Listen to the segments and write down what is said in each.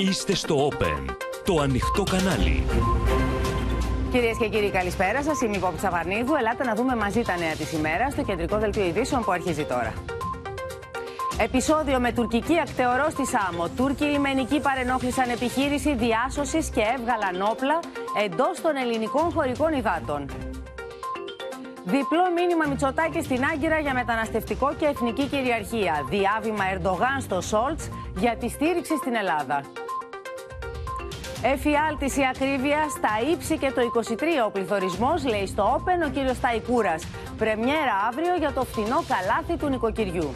Είστε στο Open, το ανοιχτό κανάλι. Κυρίες και κύριοι, καλησπέρα σας. Είμαι η Πόπη Τσαβαρνίδου. Ελάτε να δούμε μαζί τα νέα της ημέρα στο κεντρικό δελτίο ειδήσεων που αρχίζει τώρα. Επισόδιο με τουρκική ακτεωρό στη Σάμο. Τούρκοι λιμενικοί παρενόχλησαν επιχείρηση διάσωσης και έβγαλαν όπλα εντός των ελληνικών χωρικών υδάτων. Διπλό μήνυμα Μητσοτάκη στην Άγκυρα για μεταναστευτικό και εθνική κυριαρχία. Διάβημα Ερντογάν στο Σόλτς για τη στήριξη στην Ελλάδα. Εφιάλτηση ακρίβεια στα ύψη και το 23 ο πληθωρισμός, λέει στο Όπεν ο κύριος Ταϊκούρα. Πρεμιέρα αύριο για το φθηνό καλάθι του νοικοκυριού.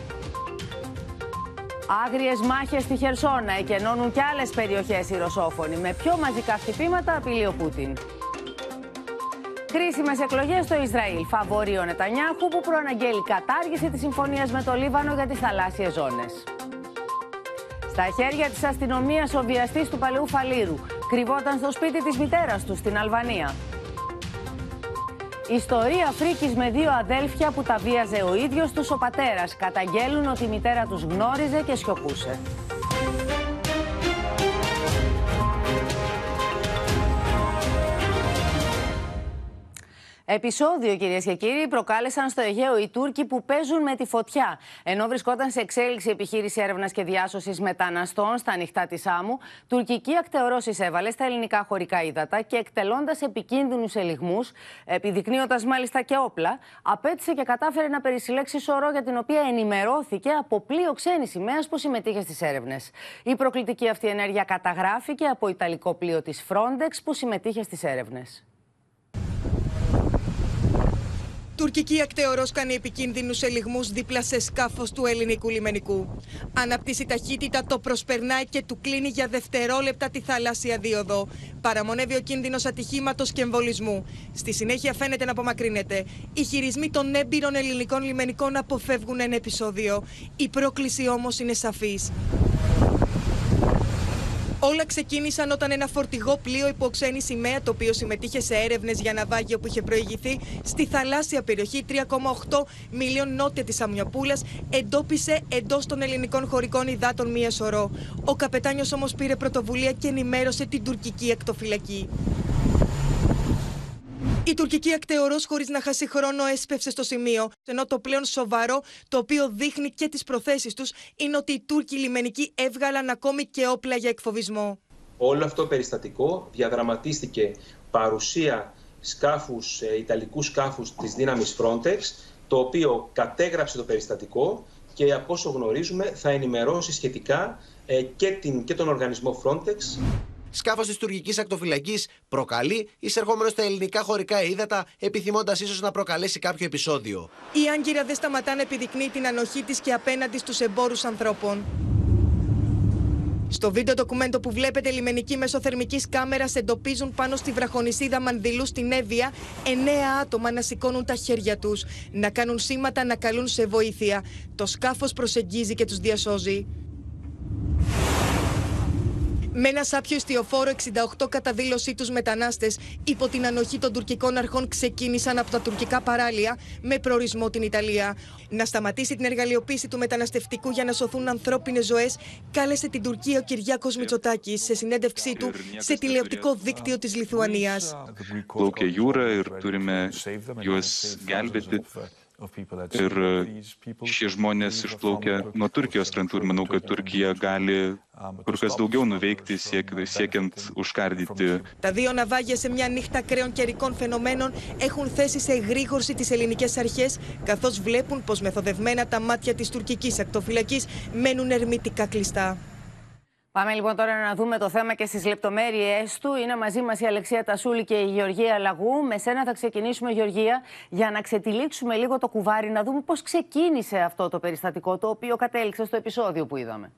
Άγριες μάχες στη Χερσόνα εκενώνουν και άλλες περιοχές οι Ρωσόφωνοι. Με πιο μαζικά χτυπήματα απειλεί ο Πούτιν. Κρίσιμες εκλογές στο Ισραήλ. Φαβορεί ο Νετανιάχου που προαναγγέλει κατάργηση της συμφωνίας με το Λίβανο για τις θαλάσσιες ζώνες. Στα χέρια της αστυνομίας ο βιαστής του παλαιού Φαλήρου κρυβόταν στο σπίτι της μητέρας του στην Αλβανία. Ιστορία φρίκης με δύο αδέλφια που τα βίαζε ο ίδιος τους ο πατέρας. Καταγγέλουν ότι η μητέρα τους γνώριζε και σιωπούσε. Επισόδιο, κυρίες και κύριοι, προκάλεσαν στο Αιγαίο οι Τούρκοι που παίζουν με τη φωτιά. Ενώ βρισκόταν σε εξέλιξη επιχείρηση έρευνας και διάσωσης μεταναστών στα ανοιχτά της άμμου, τουρκική ακτεωρό εισέβαλε στα ελληνικά χωρικά ύδατα και εκτελώντας επικίνδυνους ελιγμούς, επιδεικνύοντας μάλιστα και όπλα, απέτησε και κατάφερε να περισυλλέξει σωρό για την οποία ενημερώθηκε από πλοίο ξένης σημαίας που συμμετείχε στις έρευνες. Η προκλητική αυτή ενέργεια καταγράφηκε από Ιταλικό πλοίο της Frontex που συμμετείχε στις έρευνες. Τουρκική ακτεωρός κάνει επικίνδυνους ελιγμούς δίπλα σε σκάφος του ελληνικού λιμενικού. Αναπτύσσει ταχύτητα, το προσπερνάει και του κλείνει για δευτερόλεπτα τη θαλάσσια δίωδο. Παραμονεύει ο κίνδυνος ατυχήματος και εμβολισμού. Στη συνέχεια φαίνεται να απομακρύνεται. Οι χειρισμοί των έμπειρων ελληνικών λιμενικών αποφεύγουν ένα επεισόδιο. Η πρόκληση όμως είναι σαφής. Όλα ξεκίνησαν όταν ένα φορτηγό πλοίο υπό ξένη σημαία, το οποίο συμμετείχε σε έρευνες για ναυάγιο που είχε προηγηθεί στη θαλάσσια περιοχή 3,8 μιλίων νότια της Αμιοπούλα, εντόπισε εντός των ελληνικών χωρικών υδάτων μία σωρό. Ο καπετάνιος όμως πήρε πρωτοβουλία και ενημέρωσε την τουρκική ακτοφυλακή. Η τουρκική ακτεωρός, χωρίς να χάσει χρόνο, έσπευσε στο σημείο. Ενώ το πλέον σοβαρό, το οποίο δείχνει και τις προθέσεις τους, είναι ότι οι Τούρκοι λιμενικοί έβγαλαν ακόμη και όπλα για εκφοβισμό. Όλο αυτό το περιστατικό διαδραματίστηκε παρουσία σκάφους, ε, ιταλικούς σκάφους της δύναμης Frontex, το οποίο κατέγραψε το περιστατικό και από όσο γνωρίζουμε θα ενημερώσει σχετικά ε, και, την, και τον οργανισμό Frontex σκάφος της τουρκικής ακτοφυλακής προκαλεί, εισερχόμενος στα ελληνικά χωρικά ύδατα, επιθυμώντας ίσως να προκαλέσει κάποιο επεισόδιο. Η Άγκυρα δεν σταματά να επιδεικνύει την ανοχή της και απέναντι στους εμπόρους ανθρώπων. Στο βίντεο ντοκουμέντο που βλέπετε, λιμενικοί μέσω θερμική κάμερας εντοπίζουν πάνω στη βραχονισίδα Μανδυλού στην Εύβοια εννέα άτομα να σηκώνουν τα χέρια τους, να κάνουν σήματα να καλούν σε βοήθεια. Το σκάφος προσεγγίζει και τους διασώζει. Με ένα σάπιο ιστιοφόρο 68 κατά δήλωσή τους μετανάστες υπό την ανοχή των τουρκικών αρχών ξεκίνησαν από τα τουρκικά παράλια με προορισμό την Ιταλία. Να σταματήσει την εργαλειοποίηση του μεταναστευτικού για να σωθούν ανθρώπινες ζωές, κάλεσε την Τουρκία ο Κυριάκος Μητσοτάκης σε συνέντευξή του σε τηλεοπτικό δίκτυο της Λιθουανίας. Ir šie žmonės išplaukia nuo Turkijos krantų ir manau, kad Turkija gali kur kas daugiau nuveikti siek, siekiant užkardyti. Τα δύο ναυάγια σε μια νύχτα κρέων καιρικών φαινομένων έχουν θέσει σε εγρήγορση τις ελληνικές αρχές καθώς βλέπουν πως μεθοδευμένα τα μάτια της τουρκικής ακτοφυλακής μένουν ερμητικά κλειστά. Πάμε λοιπόν τώρα να δούμε το θέμα και στις λεπτομέρειε του. Είναι μαζί μας η Αλεξία Τασούλη και η Γεωργία Λαγού. Με σένα θα ξεκινήσουμε, Γεωργία, για να ξετυλίξουμε λίγο το κουβάρι, να δούμε πώς ξεκίνησε αυτό το περιστατικό, το οποίο κατέληξε στο επεισόδιο που είδαμε.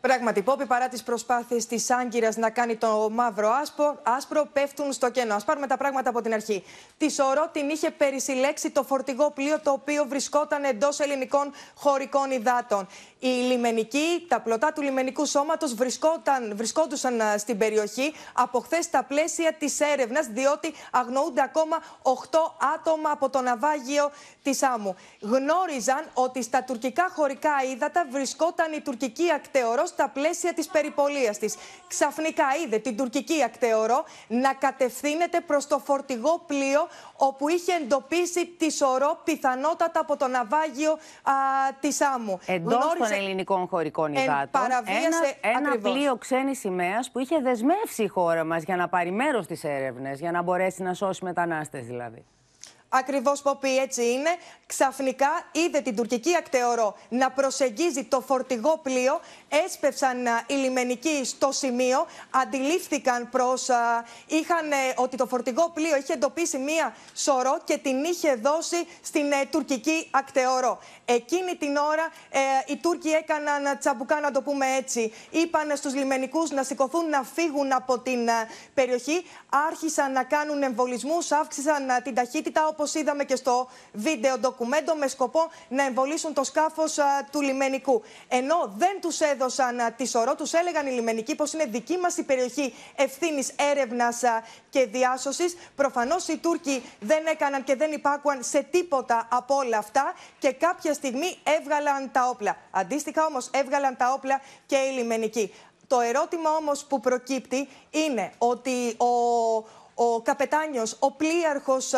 Πράγματι, Πόπη, παρά τις προσπάθειες της Άγκυρας να κάνει το μαύρο άσπρο, άσπρο, πέφτουν στο κενό. Α πάρουμε τα πράγματα από την αρχή. Τη σωρό την είχε περισυλλέξει το φορτηγό πλοίο το οποίο βρισκόταν εντός ελληνικών χωρικών υδάτων. Οι λιμενικοί, τα πλωτά του λιμενικού σώματος βρισκόντουσαν στην περιοχή από χθες στα πλαίσια της έρευνας, διότι αγνοούνται ακόμα 8 άτομα από το ναυάγιο της Άμμου. Γνώριζαν ότι στα τουρκικά χωρικά ύδατα βρισκόταν η τουρκική ακτεωρό στα πλαίσια της περιπολίας της. Ξαφνικά είδε την τουρκική ακτεωρό να κατευθύνεται προς το φορτηγό πλοίο όπου είχε εντοπίσει τη σωρό πιθανότατα από το ναυάγιο της Άμμου. Εντός των ελληνικών χωρικών υδάτων. Ένα, ένα πλοίο ξένης σημαίας που είχε δεσμεύσει η χώρα μας για να πάρει μέρος στις έρευνες, για να μπορέσει να σώσει μετανάστες δηλαδή. Ακριβώς, Ποπή, έτσι είναι. Ξαφνικά είδε την τουρκική ακτεωρό να προσεγγίζει το φορτηγό πλοίο. Έσπευσαν οι λιμενικοί στο σημείο. Αντιλήφθηκαν προς. είχαν ε, ότι το φορτηγό πλοίο είχε εντοπίσει μία σωρό και την είχε δώσει στην ε, τουρκική ακτεωρό. Εκείνη την ώρα ε, οι Τούρκοι έκαναν τσαμπουκά, να το πούμε έτσι. Είπαν στους λιμενικούς να σηκωθούν να φύγουν από την περιοχή. Άρχισαν να κάνουν εμβολισμούς, αύξησαν την ταχύτητα όπως είδαμε και στο βίντεο ντοκουμέντο, με σκοπό να εμβολήσουν το σκάφος του λιμενικού. Ενώ δεν τους έδωσαν τη σωρό, τους έλεγαν οι λιμενικοί πως είναι δική μας η περιοχή ευθύνης έρευνας και διάσωσης. Προφανώς οι Τούρκοι δεν έκαναν και δεν υπάκουαν σε τίποτα από όλα αυτά και κάποια στιγμή έβγαλαν τα όπλα. Αντίστοιχα όμως έβγαλαν τα όπλα και οι λιμενικοί. Το ερώτημα όμως που προκύπτει είναι ότι ο, ο καπετάνιος, ο πλοίαρχος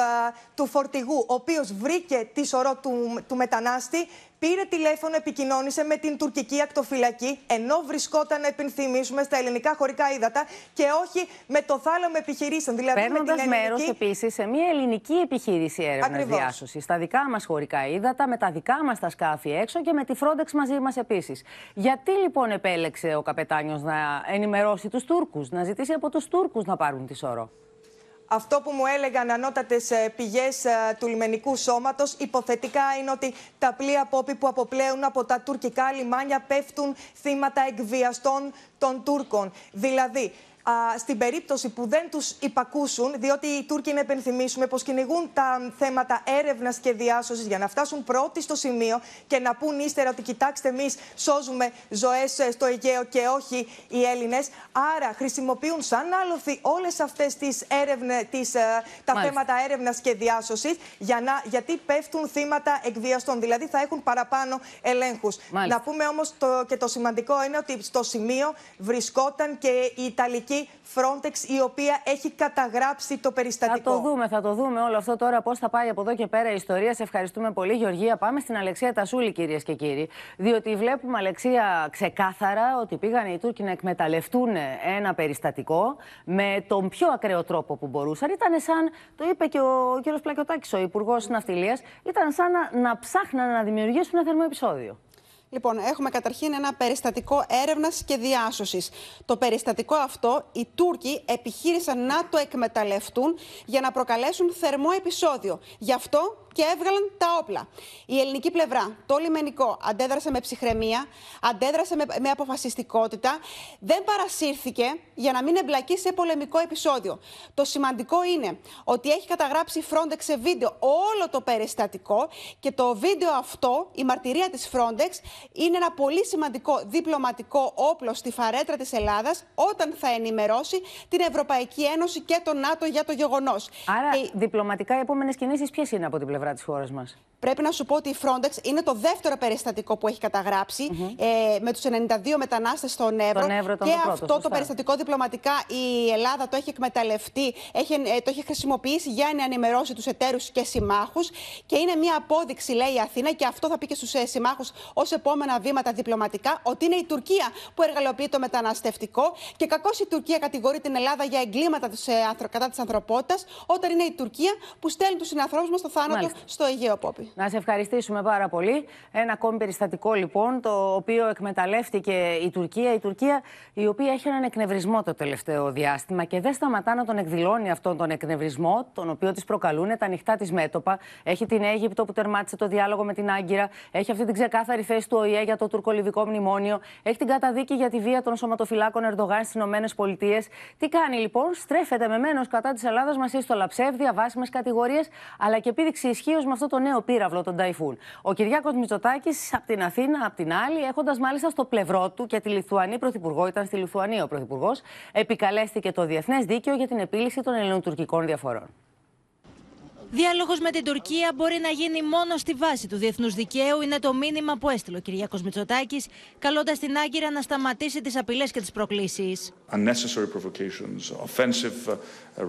του φορτηγού, ο οποίος βρήκε τη σωρό του, του μετανάστη, πήρε τηλέφωνο, επικοινώνησε με την τουρκική ακτοφυλακή, ενώ βρισκόταν, να επιθυμίσουμε, στα ελληνικά χωρικά ύδατα και όχι με το θάλαμο επιχειρήσεων. Δηλαδή Παίρνοντας ελληνική... μέρος επίσης σε μια ελληνική επιχείρηση έρευνας διάσωσης. Στα δικά μας χωρικά ύδατα, με τα δικά μας τα σκάφη έξω και με τη Frontex μαζί μας επίσης. Γιατί λοιπόν επέλεξε ο καπετάνιος να ενημερώσει τους Τούρκους, να ζητήσει από τους Τούρκους να πάρουν τη σωρό; Αυτό που μου έλεγαν ανώτατες ε, πηγές ε, του λιμενικού σώματος υποθετικά είναι ότι τα πλοία πόπι που αποπλέουν από τα τουρκικά λιμάνια πέφτουν θύματα εκβιαστών των Τούρκων. Δηλαδή, στην περίπτωση που δεν τους υπακούσουν, διότι οι Τούρκοι, να επενθυμίσουμε, πω κυνηγούν τα θέματα έρευνας και διάσωσης για να φτάσουν πρώτοι στο σημείο και να πούν ύστερα ότι κοιτάξτε, εμείς σώζουμε ζωές ε, στο Αιγαίο και όχι οι Έλληνες. Άρα χρησιμοποιούν σαν άλοθη όλες αυτές τις έρευνε, τις, ε, τα θέματα έρευνας και διάσωσης, για να, γιατί πέφτουν θύματα εκβιαστών. Δηλαδή θα έχουν παραπάνω ελέγχους. Να πούμε όμως και το σημαντικό είναι ότι στο σημείο βρισκόταν και η Ιταλική Frontex η οποία έχει καταγράψει το περιστατικό. Θα το δούμε, θα το δούμε όλο αυτό τώρα πώς θα πάει από εδώ και πέρα η ιστορία. Σε ευχαριστούμε πολύ, Γεωργία. Πάμε στην Αλεξία Τασούλη, κυρίες και κύριοι. Διότι βλέπουμε, Αλεξία, ξεκάθαρα ότι πήγαν οι Τούρκοι να εκμεταλλευτούν ένα περιστατικό με τον πιο ακραίο τρόπο που μπορούσαν. Ήταν σαν, το είπε και ο κ. Πλακιωτάκης, ο Υπουργός Ναυτιλίας, ήταν σαν να, να ψάχναν να δημιουργήσουν ένα θερμό επεισόδιο. Λοιπόν, έχουμε καταρχήν ένα περιστατικό έρευνας και διάσωσης. Το περιστατικό αυτό οι Τούρκοι επιχείρησαν να το εκμεταλλευτούν για να προκαλέσουν θερμό επεισόδιο. Γι' αυτό και έβγαλαν τα όπλα. Η ελληνική πλευρά, το λιμενικό, αντέδρασε με ψυχραιμία, αντέδρασε με, με αποφασιστικότητα, δεν παρασύρθηκε για να μην εμπλακεί σε πολεμικό επεισόδιο. Το σημαντικό είναι ότι έχει καταγράψει η Frontex σε βίντεο όλο το περιστατικό και το βίντεο αυτό, η μαρτυρία της Frontex, είναι ένα πολύ σημαντικό διπλωματικό όπλο στη φαρέτρα της Ελλάδας όταν θα ενημερώσει την Ευρωπαϊκή Ένωση και το ΝΑΤΟ για το γεγονός. Άρα, και... διπλωματικά οι επόμενες κινήσεις ποιες είναι από την πλευρά πλευρά της χώρας μας. Πρέπει να σου πω ότι η Frontex είναι το δεύτερο περιστατικό που έχει καταγράψει ε, με τους 92 μετανάστες στον Εύρο. Τον Εύρο και αυτό το περιστατικό διπλωματικά η Ελλάδα το έχει εκμεταλλευτεί, έχει, ε, το έχει χρησιμοποιήσει για να ενημερώσει τους εταίρους και συμμάχους. Και είναι μια απόδειξη, λέει η Αθήνα, και αυτό θα πει και στους ε, συμμάχους ως επόμενα βήματα διπλωματικά, ότι είναι η Τουρκία που εργαλειοποιεί το μεταναστευτικό. Και κακώς η Τουρκία κατηγορεί την Ελλάδα για εγκλήματα της, ε, κατά της ανθρωπότητας, όταν είναι η Τουρκία που στέλνει τους συνανθρώπους μας στο θάνατο στο Αιγαίο Πόπι. Να σε ευχαριστήσουμε πάρα πολύ. Ένα ακόμη περιστατικό λοιπόν, το οποίο εκμεταλλεύτηκε η Τουρκία. Η Τουρκία η οποία έχει έναν εκνευρισμό το τελευταίο διάστημα και δεν σταματά να τον εκδηλώνει αυτόν τον εκνευρισμό, τον οποίο της προκαλούν τα ανοιχτά της μέτωπα. Έχει την Αίγυπτο που τερμάτισε το διάλογο με την Άγκυρα. Έχει αυτή την ξεκάθαρη θέση του ΟΗΕ για το τουρκολιβικό μνημόνιο. Έχει την καταδίκη για τη βία των σωματοφυλάκων Ερντογάν στις ΗΠΑ. Τι κάνει λοιπόν, στρέφεται με μένο κατά της Ελλάδας μας στο ψεύδια, βάσιμες κατηγορίες, αλλά και επίδειξη ισχύως με αυτό το νέο πύραυλο, τον Ταϊφούν. Ο Κυριάκος Μητσοτάκης από την Αθήνα, από την άλλη, έχοντας μάλιστα στο πλευρό του και τη Λιθουανή Πρωθυπουργό, ήταν στη Λιθουανία ο Πρωθυπουργός, επικαλέστηκε το διεθνές δίκαιο για την επίλυση των ελληνοτουρκικών διαφορών. Διάλογος με την Τουρκία μπορεί να γίνει μόνο στη βάση του διεθνούς δικαίου, είναι το μήνυμα που έστειλε ο Κυριάκος Μητσοτάκης, καλώντας την Άγκυρα να σταματήσει τις απειλές και τις προκλήσεις. Unnecessary provocations, offensive uh,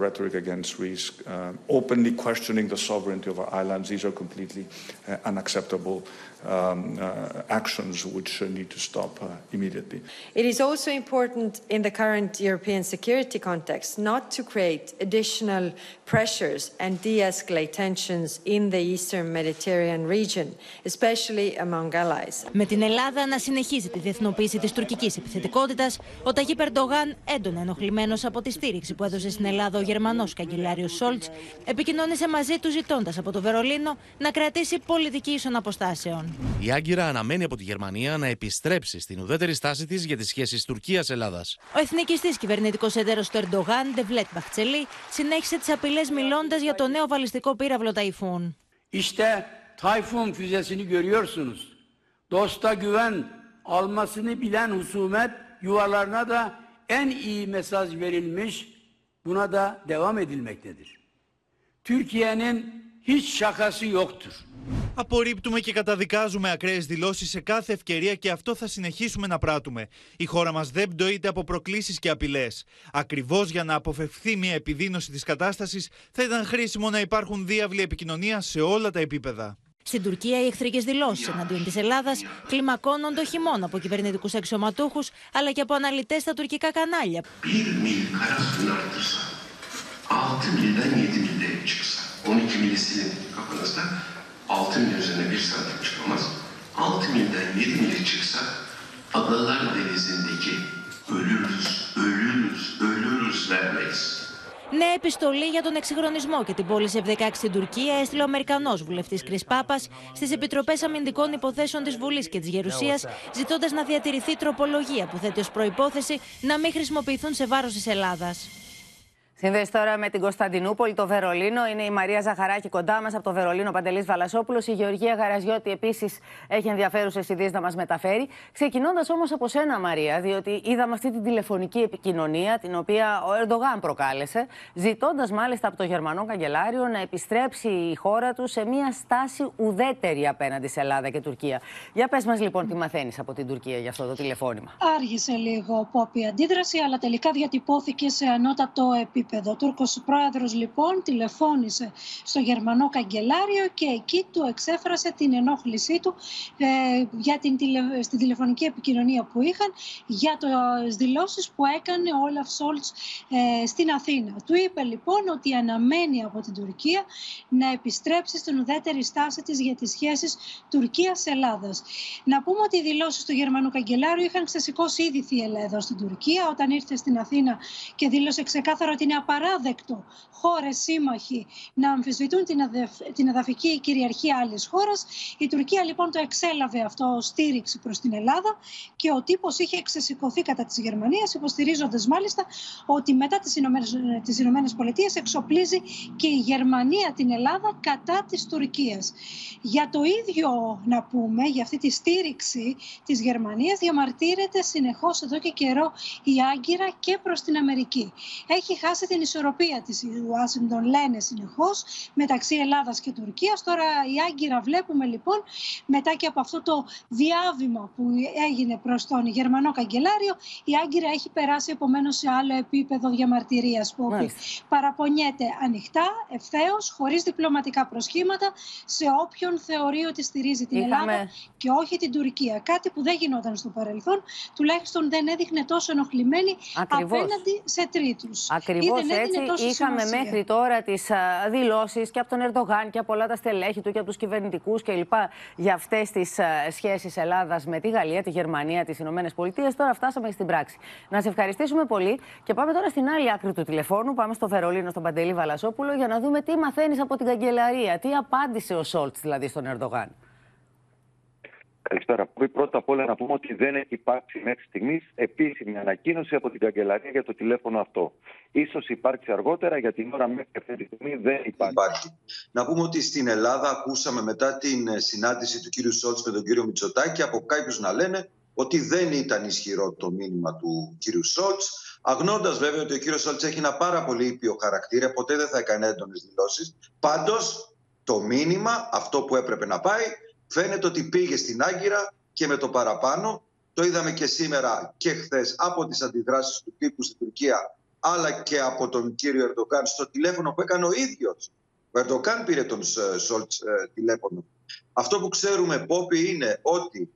rhetoric against Greece, uh, openly questioning the sovereignty of our islands, these are completely uh, unacceptable um, uh, actions which uh, need to stop uh, immediately. It is also important in the current European security context not to create additional pressures and de-escalate tensions in the eastern Mediterranean region, especially among allies. Με την Ελλάδα να συνεχίζει τη διεθνοποίηση της τουρκικής επιθετικότητας, ο Ταγί Περντογάν, έντονα ενοχλημένος από τη στήριξη που έδωσε στην Ελλάδα ο Γερμανός καγκελάριος Σόλτς, επικοινώνησε μαζί του ζητώντας από το Βερολίνο να κρατήσει πολιτική ίσων αποστάσεων. Η Άγκυρα αναμένει από τη Γερμανία να επιστρέψει στην ουδέτερη στάση της για τις σχέσεις Τουρκία-Ελλάδα. Ο εθνικιστής κυβερνητικός εταίρος του Ερντογάν, Ντεβλέτ Μπαχτσελή, συνέχισε τις απειλές μιλώντας για το νέο βαλιστικό πύραυλο Ταϊφούν. İşte Tayfun füzesini görüyorsunuz. Dosta güven almasını bilen husumet yuvalarına da en iyi mesaj verilmiş. Buna da devam edilmektedir. Türkiye'nin hiç şakası yoktur. Απορρίπτουμε και καταδικάζουμε ακραίες δηλώσεις σε κάθε ευκαιρία και αυτό θα συνεχίσουμε να πράττουμε. Η χώρα μας δεν πτωείται από προκλήσεις και απειλές. Ακριβώς για να αποφευχθεί μια επιδείνωση της κατάστασης, θα ήταν χρήσιμο να υπάρχουν διάβλοι επικοινωνίας σε όλα τα επίπεδα. Στην Τουρκία, οι εχθρικές δηλώσεις εναντίον της Ελλάδας κλιμακώνονται όχι μόνο από κυβερνητικούς αξιωματούχους, αλλά και από αναλυτές στα τουρκικά κανάλια. Bir mil kara sınır artırsa, 6 milden 7 mille çıksa, 12 mili silin kafanızda, 6 mil üzerine bir santim çıkamaz. 6 milden 7 mili çıksa, Adalar Denizi'ndeki ölürüz, ölürüz, ölürüz vermeyiz. Νέα επιστολή για τον εξυγχρονισμό και την πώληση F-16 στην Τουρκία έστειλε ο Αμερικανός βουλευτής Κρι Πάπα στις Επιτροπές Αμυντικών Υποθέσεων της Βουλής και της Γερουσίας, ζητώντας να διατηρηθεί τροπολογία που θέτει ως προπόθεση να μην χρησιμοποιηθούν σε βάρος της Ελλάδας. Σύνδεση τώρα με την Κωνσταντινούπολη, το Βερολίνο. Είναι η Μαρία Ζαχαράκη κοντά μας από το Βερολίνο, Παντελής Βαλασόπουλος. Η Γεωργία Γαραζιώτη επίσης έχει ενδιαφέρουσες ιδέες να μας μεταφέρει. Ξεκινώντας όμως από σένα, Μαρία, διότι είδαμε αυτή την τηλεφωνική επικοινωνία την οποία ο Ερντογάν προκάλεσε, ζητώντας μάλιστα από το Γερμανό Καγκελάριο να επιστρέψει η χώρα του σε μια στάση ουδέτερη απέναντι σε Ελλάδα και Τουρκία. Για πες μας λοιπόν τι μαθαίνεις από την Τουρκία για αυτό το τηλεφώνημα. Άργησε λίγο πόπη αντίδραση, αλλά τελικά διατυπώθηκε σε ανώτατο επίπεδο επίπεδο. Ο Τούρκος πρόεδρος λοιπόν τηλεφώνησε στο Γερμανό Καγκελάριο και εκεί του εξέφρασε την ενόχλησή του ε, για την τηλε, στην τηλεφωνική επικοινωνία που είχαν για τις δηλώσεις που έκανε ο Όλαφ Σόλτς ε, στην Αθήνα. Του είπε λοιπόν ότι αναμένει από την Τουρκία να επιστρέψει στην ουδέτερη στάση της για τις σχέσεις Τουρκίας-Ελλάδας. Να πούμε ότι οι δηλώσεις του Γερμανού Καγκελάριου είχαν ξεσηκώσει ήδη θύελα εδώ στην Τουρκία όταν ήρθε στην Αθήνα και δήλωσε ξεκάθαρα ότι είναι απαράδεκτο χώρες σύμμαχοι να αμφισβητούν την, αδεφ... την εδαφική κυριαρχία άλλης χώρας. Η Τουρκία λοιπόν το εξέλαβε αυτό ως στήριξη προς την Ελλάδα και ο τύπος είχε ξεσηκωθεί κατά της Γερμανίας υποστηρίζοντας μάλιστα ότι μετά τις Ηνωμένες, τις Ηνωμένες Πολιτείες εξοπλίζει και η Γερμανία την Ελλάδα κατά της Τουρκίας. Για το ίδιο να πούμε, για αυτή τη στήριξη της Γερμανίας διαμαρτύρεται συνεχώς εδώ και καιρό η Άγκυρα και προς την Αμερική. Έχει χάσει την ισορροπία της η Ουάσιγκτον λένε συνεχώς μεταξύ Ελλάδας και Τουρκίας. Τώρα η Άγκυρα βλέπουμε λοιπόν μετά και από αυτό το διάβημα που έγινε προς τον Γερμανό Καγκελάριο η Άγκυρα έχει περάσει επομένως σε άλλο επίπεδο διαμαρτυρίας που παραπονιέται ανοιχτά, ευθέως, χωρίς διπλωματικά προσχήματα σε όποιον θεωρεί ότι στηρίζει την Είχαμε... Ελλάδα και όχι την Τουρκία. Κάτι που δεν γινόταν στο παρελθόν, τουλάχιστον δεν έδειχνε τόσο ενοχλημένη Ακριβώς. απέναντι σε τρίτους. Ακριβώς Ή δεν έδινε έτσι. τόσο Είχαμε σημασία. μέχρι τώρα τις δηλώσεις και από τον Ερντογάν και από όλα τα στελέχη του και από τους κυβερνητικούς κλπ. για αυτές τις σχέσεις Ελλάδας με τη Γαλλία, τη Γερμανία, τις Ηνωμένες Πολιτείες. Τώρα φτάσαμε και στην πράξη. Να σε ευχαριστήσουμε πολύ και πάμε τώρα στην άλλη άκρη του τηλεφώνου. Πάμε στο Βερολίνο, στον Παντελή Βαλασόπουλο, για να δούμε τι μαθαίνεις από την καγκελαρία. Τι απάντησε ο Σόλτς δηλαδή στον Ερντογάν; Καλησπέρα. Πρέπει πρώτα απ' όλα να πούμε ότι δεν έχει υπάρξει μέχρι στιγμής επίσημη ανακοίνωση από την καγκελαρία για το τηλέφωνο αυτό. Ίσως υπάρξει αργότερα, για την ώρα μέχρι αυτή τη στιγμή δεν υπάρχει. υπάρχει. Να πούμε ότι στην Ελλάδα ακούσαμε μετά την συνάντηση του κύριου Σόλτς με τον κύριο Μητσοτάκη από κάποιους να λένε ότι δεν ήταν ισχυρό το μήνυμα του κύριου Σόλτς, αγνώντας βέβαια ότι ο κύριος Σόλτς έχει ένα πάρα πολύ ήπιο χαρακτήρα, ποτέ δεν θα έκανε έντονες δηλώσεις. Πάντως, το μήνυμα, αυτό που έπρεπε να πάει, φαίνεται ότι πήγε στην Άγκυρα και με το παραπάνω. Το είδαμε και σήμερα και χθες από τις αντιδράσεις του τύπου στην Τουρκία, αλλά και από τον κύριο Ερντογάν στο τηλέφωνο που έκανε ο ίδιος. Ο Ερντογάν πήρε τον Σόλτς ε, τηλέφωνο. Αυτό που ξέρουμε, Πόπι, είναι ότι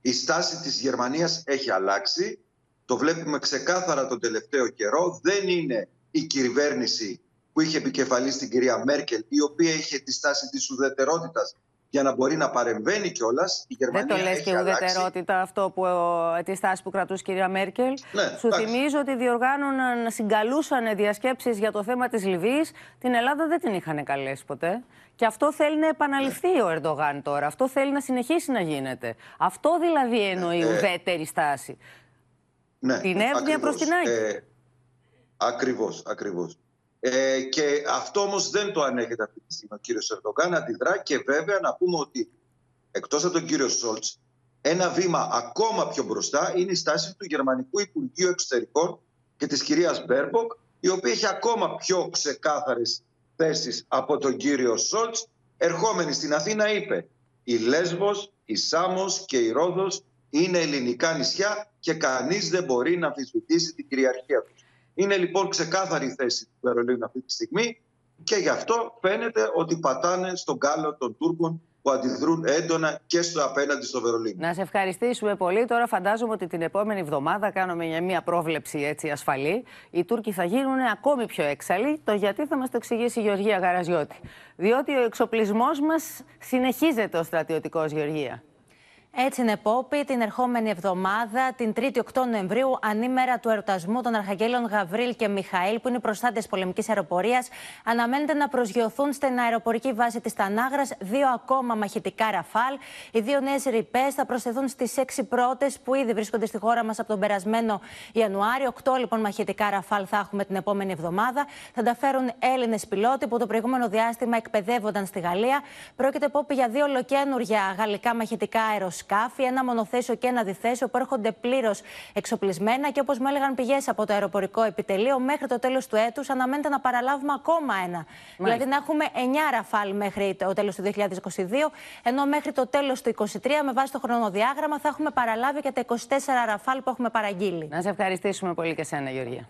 η στάση της Γερμανίας έχει αλλάξει. Το βλέπουμε ξεκάθαρα τον τελευταίο καιρό. Δεν είναι η κυβέρνηση που είχε επικεφαλής στην κυρία Μέρκελ, η οποία είχε τη στάση της ουδετερότητας για να μπορεί να παρεμβαίνει κιόλας. Δεν το λες και ουδετερότητα αυτό που, τη στάση που κρατούσε η κυρία Μέρκελ. Ναι, Σου θυμίζω ότι διοργάνωναν, συγκαλούσαν διασκέψεις για το θέμα της Λιβύης. Την Ελλάδα δεν την είχαν καλέσει ποτέ. Και αυτό θέλει να επαναληφθεί ναι. ο Ερντογάν τώρα. Αυτό θέλει να συνεχίσει να γίνεται. Αυτό δηλαδή εννοεί ε, ουδέτερη στάση. Ναι, την εύνοια προς την Άκη. Ε, ακριβώς, ακριβώς. Ε, και αυτό όμως δεν το ανέχεται αυτή τη στιγμή ο κύριος Ερντογάν. Αντιδρά και βέβαια να πούμε ότι εκτός από τον κύριο Σόλτς, ένα βήμα ακόμα πιο μπροστά είναι η στάση του Γερμανικού Υπουργείου Εξωτερικών και της κυρίας Μπέρμποκ, η οποία έχει ακόμα πιο ξεκάθαρες θέσεις από τον κύριο Σόλτς. Ερχόμενη στην Αθήνα, είπε: Η Λέσβος, η Σάμος και η Ρόδος είναι ελληνικά νησιά και κανείς δεν μπορεί να αμφισβητήσει την κυριαρχία τους. Είναι λοιπόν ξεκάθαρη η θέση του Βερολίνου αυτή τη στιγμή και γι' αυτό φαίνεται ότι πατάνε στον κάλο των Τούρκων που αντιδρούν έντονα και στο απέναντι στο Βερολίνο. Να σε ευχαριστήσουμε πολύ. Τώρα φαντάζομαι ότι την επόμενη εβδομάδα κάνουμε μια πρόβλεψη έτσι ασφαλή. Οι Τούρκοι θα γίνουν ακόμη πιο έξαλλοι. Το γιατί θα μας το εξηγήσει η Γεωργία Γαραζιώτη. Διότι ο εξοπλισμός μας συνεχίζεται ω στρατιωτικός Γεωργία. Έτσι είναι, Πόπη, την ερχόμενη εβδομάδα, την 3η 8 Νοεμβρίου, ανήμερα του ερωτασμού των Αρχαγγέλων Γαβρίλ και Μιχαήλ, που είναι προστάτες πολεμικής αεροπορίας, αναμένεται να προσγειωθούν στην αεροπορική βάση της Τανάγρας δύο ακόμα μαχητικά ραφάλ. Οι δύο νέες ρηπές θα προσθεθούν στις έξι πρώτες που ήδη βρίσκονται στη χώρα μας από τον περασμένο Ιανουάριο. Οκτώ λοιπόν μαχητικά ραφάλ θα έχουμε την επόμενη εβδομάδα. Θα τα φέρουν Έλληνες πιλότοι που το προηγούμενο διάστημα εκπαιδεύονταν στη Γαλλία. Πρόκειται, Πόπη, για δύο ολοκένουργια γαλλικά μαχητικά αεροσκάφη σκάφη, ένα μονοθέσιο και ένα διθέσιο που έρχονται πλήρως εξοπλισμένα και όπως μου έλεγαν πηγές από το αεροπορικό επιτελείο, μέχρι το τέλος του έτους αναμένεται να παραλάβουμε ακόμα ένα. Δηλαδή να έχουμε 9 ραφάλ μέχρι το τέλος του 2022, ενώ μέχρι το τέλος του 2023, με βάση το χρονοδιάγραμμα, θα έχουμε παραλάβει και τα 24 ραφάλ που έχουμε παραγγείλει. Να σε ευχαριστήσουμε πολύ και σένα, Γεωργία.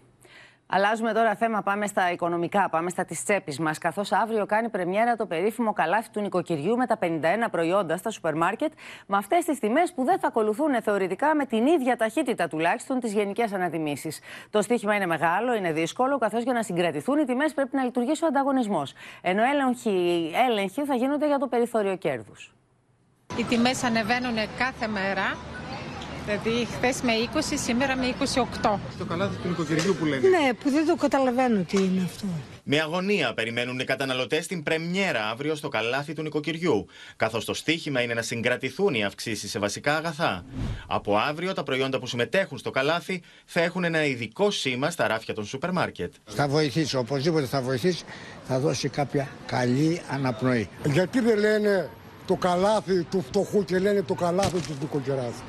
Αλλάζουμε τώρα θέμα, πάμε στα οικονομικά, πάμε στα της τσέπης μας. Καθώς αύριο κάνει πρεμιέρα το περίφημο καλάθι του νοικοκυριού με τα 51 προϊόντα στα σούπερ μάρκετ, με αυτές τις τιμές που δεν θα ακολουθούν θεωρητικά με την ίδια ταχύτητα τουλάχιστον τις γενικές ανατιμήσει. Το στίχημα είναι μεγάλο, είναι δύσκολο, καθώς για να συγκρατηθούν οι τιμές πρέπει να λειτουργήσει ο ανταγωνισμός. Ενώ έλεγχοι, έλεγχοι θα γίνονται για το περιθώριο κέρδους. Οι τιμές ανεβαίνουν κάθε μέρα. Δηλαδή χθες με 20, σήμερα με 28. Το καλάθι του νοικοκυριού που λένε. Ναι, που δεν το καταλαβαίνω τι είναι αυτό. Με αγωνία περιμένουν οι καταναλωτές την πρεμιέρα αύριο στο καλάθι του νοικοκυριού, καθώς το στίχημα είναι να συγκρατηθούν οι αυξήσεις σε βασικά αγαθά. Από αύριο τα προϊόντα που συμμετέχουν στο καλάθι θα έχουν ένα ειδικό σήμα στα ράφια των σούπερ μάρκετ. Θα βοηθήσει, οπωσδήποτε θα βοηθήσει, θα δώσει κάποια καλή αναπνοή. Γιατί δεν λένε το καλάθι του φτωχού και λένε το καλάθι του νοικοκυράθου.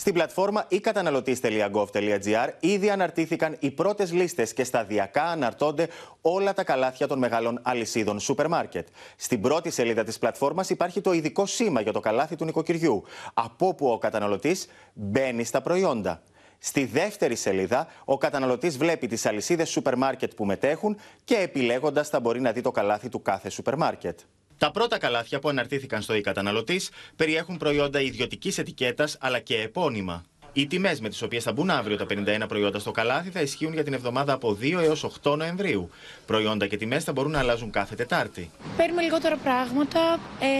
Στην πλατφόρμα e-καταναλωτή.gov.gr ήδη αναρτήθηκαν οι πρώτες λίστες και σταδιακά αναρτώνται όλα τα καλάθια των μεγάλων αλυσίδων σούπερ μάρκετ. Στην πρώτη σελίδα της πλατφόρμας υπάρχει το ειδικό σήμα για το καλάθι του νοικοκυριού, από όπου ο καταναλωτής μπαίνει στα προϊόντα. Στη δεύτερη σελίδα, ο καταναλωτής βλέπει τις αλυσίδες σούπερ μάρκετ που μετέχουν και επιλέγοντας θα μπορεί να δει το καλάθι του κάθε σούπερ μάρκετ. Τα πρώτα καλάθια που αναρτήθηκαν στο e-καταναλωτή περιέχουν προϊόντα ιδιωτικής ετικέτας αλλά και επώνυμα. Οι τιμές με τις οποίες θα μπουν αύριο τα 51 προϊόντα στο καλάθι θα ισχύουν για την εβδομάδα από 2 έως 8 Νοεμβρίου. Προϊόντα και τιμές θα μπορούν να αλλάζουν κάθε Τετάρτη. Παίρνουμε λιγότερα πράγματα,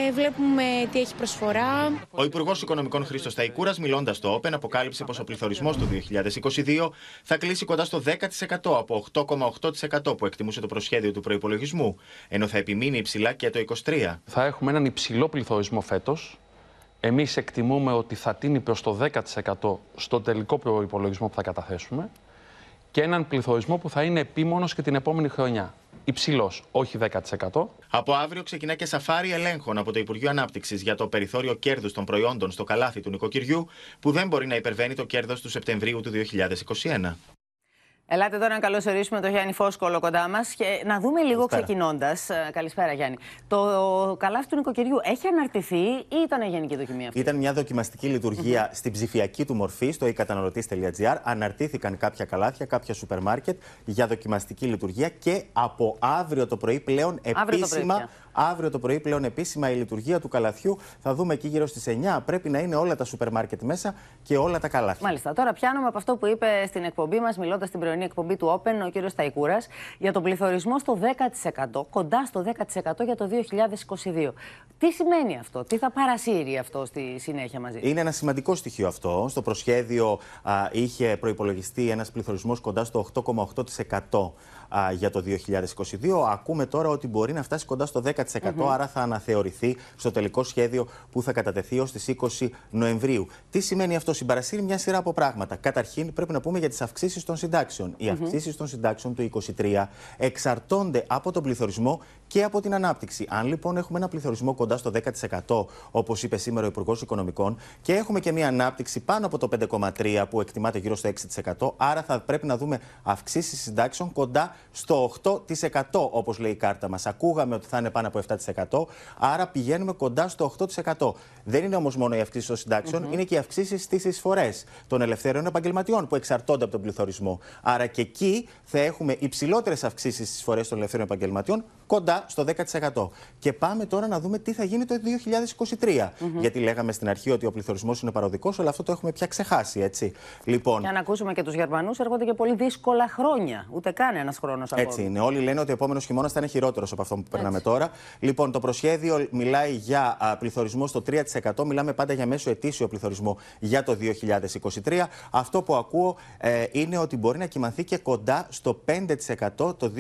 ε, βλέπουμε τι έχει προσφορά. Ο Υπουργός Οικονομικών Χρήστος Ταϊκούρας, μιλώντας στο Open, αποκάλυψε πως ο πληθωρισμός του 2022 θα κλείσει κοντά στο 10% από 8,8% που εκτιμούσε το προσχέδιο του προπολογισμού, ενώ θα επιμείνει υψηλά και το 23%. Θα έχουμε έναν υψηλό πληθωρισμό φέτος, εμείς εκτιμούμε ότι θα τίνει προς το 10% στο τελικό προϋπολογισμό που θα καταθέσουμε και έναν πληθωρισμό που θα είναι επίμονος και την επόμενη χρονιά. Υψηλός, όχι 10%. Από αύριο ξεκινά και σαφάρι ελέγχων από το Υπουργείο Ανάπτυξης για το περιθώριο κέρδους των προϊόντων στο καλάθι του νοικοκυριού, που δεν μπορεί να υπερβαίνει το κέρδος του Σεπτεμβρίου του 2021. Ελάτε τώρα να καλωσορίσουμε τον Γιάννη Φόσκολο κοντά μας και να δούμε λίγο ξεκινώντας. Καλησπέρα, Γιάννη. Το καλάθι του νοικοκυριού έχει αναρτηθεί ή ήταν γενική δοκιμή αυτή; Ήταν μια δοκιμαστική λειτουργία mm-hmm. στην ψηφιακή του μορφή, στο e-καταναλωτή.gr. Αναρτήθηκαν κάποια καλάθια, κάποια σούπερ μάρκετ για δοκιμαστική λειτουργία και από αύριο το πρωί πλέον επίσημα Αύριο το πρωί πλέον επίσημα η λειτουργία του καλαθιού. Θα δούμε εκεί γύρω στις 9. Πρέπει να είναι όλα τα σούπερ μάρκετ μέσα και όλα τα καλάθια. Μάλιστα. Τώρα πιάνουμε από αυτό που είπε στην εκπομπή μας, μιλώντας στην πρωινή εκπομπή του Open, ο κ. Ταϊκούρα, για τον πληθωρισμό στο 10%, κοντά στο 10% για το 2022. Τι σημαίνει αυτό, τι θα παρασύρει αυτό στη συνέχεια μαζί; Είναι ένα σημαντικό στοιχείο αυτό. Στο προσχέδιο α, είχε προπολογιστεί ένας πληθωρισμός κοντά στο 8,8% για το 2022. Ακούμε τώρα ότι μπορεί να φτάσει κοντά στο 10%, άρα θα αναθεωρηθεί στο τελικό σχέδιο που θα κατατεθεί ως τις 20 Νοεμβρίου. Τι σημαίνει αυτό, συμπαρασύρει μια σειρά από πράγματα. Καταρχήν, πρέπει να πούμε για τις αυξήσεις των συντάξεων. Οι αυξήσεις των συντάξεων του 2023 εξαρτώνται από τον πληθωρισμό και από την ανάπτυξη. Αν λοιπόν έχουμε ένα πληθωρισμό κοντά στο 10%, όπως είπε σήμερα ο Υπουργός Οικονομικών, και έχουμε και μια ανάπτυξη πάνω από το 5,3% που εκτιμάται γύρω στο 6%, άρα θα πρέπει να δούμε αυξήσεις συντάξεων κοντά στο 8% όπως λέει η κάρτα μας. Ακούγαμε ότι θα είναι πάνω από 7%, άρα πηγαίνουμε κοντά στο 8%. Δεν είναι όμως μόνο οι αυξήσει των συντάξεων, είναι και οι αυξήσεις στις εισφορές των ελευθέρων επαγγελματιών που εξαρτώνται από τον πληθωρισμό. Άρα και εκεί θα έχουμε υψηλότερες αυξήσεις στις εισφορές των ελευθέρων επαγγελματιών, κοντά στο 10%. Και πάμε τώρα να δούμε τι θα γίνει το 2023. Γιατί λέγαμε στην αρχή ότι ο πληθωρισμός είναι παροδικός, αλλά αυτό το έχουμε πια ξεχάσει, έτσι. Λοιπόν... Για να ακούσουμε και τους Γερμανούς, έρχονται και πολύ δύσκολα χρόνια. Ούτε καν ένας χρόνος ακόμα. Έτσι είναι. Όλοι λένε ότι ο επόμενος χειμώνας θα είναι χειρότερος από αυτό που περνάμε τώρα. Λοιπόν, το προσχέδιο μιλάει για α, πληθωρισμό στο 3%. Μιλάμε πάντα για μέσο ετήσιο πληθωρισμό για το 2023. Αυτό που ακούω ε, είναι ότι μπορεί να κοιμαθεί και κοντά στο 5% το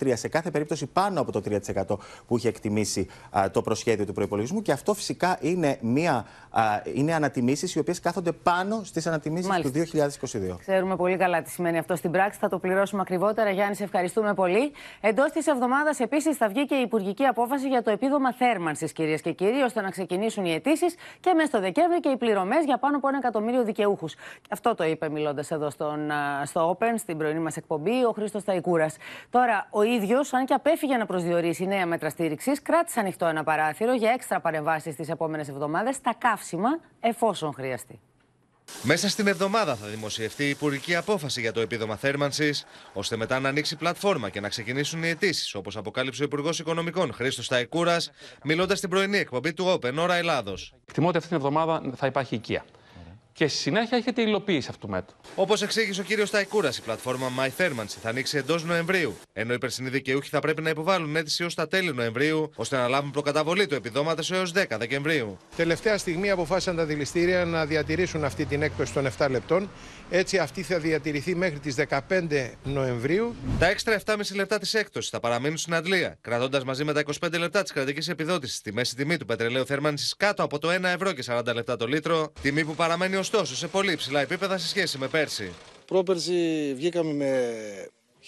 2023. Σε κάθε περίπτωση πάνω από το 3% που είχε εκτιμήσει α, το προσχέδιο του προπολογισμού. Και αυτό φυσικά είναι, μια, α, είναι ανατιμήσεις οι οποίες κάθονται πάνω στις ανατιμήσεις του 2022. Ξέρουμε πολύ καλά τι σημαίνει αυτό στην πράξη. Θα το πληρώσουμε ακριβότερα. Γιάννη, σε ευχαριστούμε πολύ. Εντός της εβδομάδας επίσης θα βγει και η υπουργική απόφαση για το επίδομα θέρμανσης, κυρίες και κύριοι, ώστε να ξεκινήσουν οι αιτήσεις και μέσα στο Δεκέμβρη και οι πληρωμές για πάνω από ένα εκατομμύριο δικαιούχους. Αυτό το είπε μιλώντας εδώ στον, στο Open, στην πρωινή μας εκπομπή, ο Χρήστος Ταϊκούρας. Τώρα, ο ίδιος, αν και απέφυγε να προσδιορίσει νέα μέτρα στήριξης, κράτησε ανοιχτό ένα παράθυρο για έξτρα παρεμβάσεις τις επόμενες εβδομάδες στα καύσιμα, εφόσον χρειαστεί. Μέσα στην εβδομάδα θα δημοσιευτεί η υπουργική απόφαση για το επίδομα θέρμανσης, ώστε μετά να ανοίξει πλατφόρμα και να ξεκινήσουν οι αιτήσεις, όπως αποκάλυψε ο Υπουργός Οικονομικών Χρήστος Ταϊκούρας, μιλώντας στην πρωινή εκπομπή του Open Ώρα Ελλάδος. Εκτιμώ ότι αυτή την εβδομάδα θα υπάρχει οικία και στη συνέχεια έχετε υλοποίηση αυτού του μέτρου. Όπως εξήγησε ο κύριος Ταϊκούρα, η πλατφόρμα MyThermancy θα ανοίξει εντός Νοεμβρίου. Ενώ οι περσινοί δικαιούχοι θα πρέπει να υποβάλουν αίτηση ως τα τέλη Νοεμβρίου, ώστε να λάβουν προκαταβολή του επιδόματος έως 10 Δεκεμβρίου. Τελευταία στιγμή αποφάσισαν τα δηληστήρια να διατηρήσουν αυτή την έκπτωση των 7 λεπτών. Έτσι αυτή θα διατηρηθεί μέχρι τις 15 Νοεμβρίου. Τα έξτρα 7,5 λεπτά της έκπτωσης θα παραμείνουν στην Αντλία, κρατώντας μαζί με τα 25 λεπτά της κρατικής επιδότησης τη μέση τιμή του πετρελαίου θέρμανση κάτω από το 1 ευρώ και 40 λεπτά το λίτρο, τιμή που παραμένει ωστόσο σε πολύ ψηλά επίπεδα σε σχέση με πέρσι. Πρόπερσι βγήκαμε με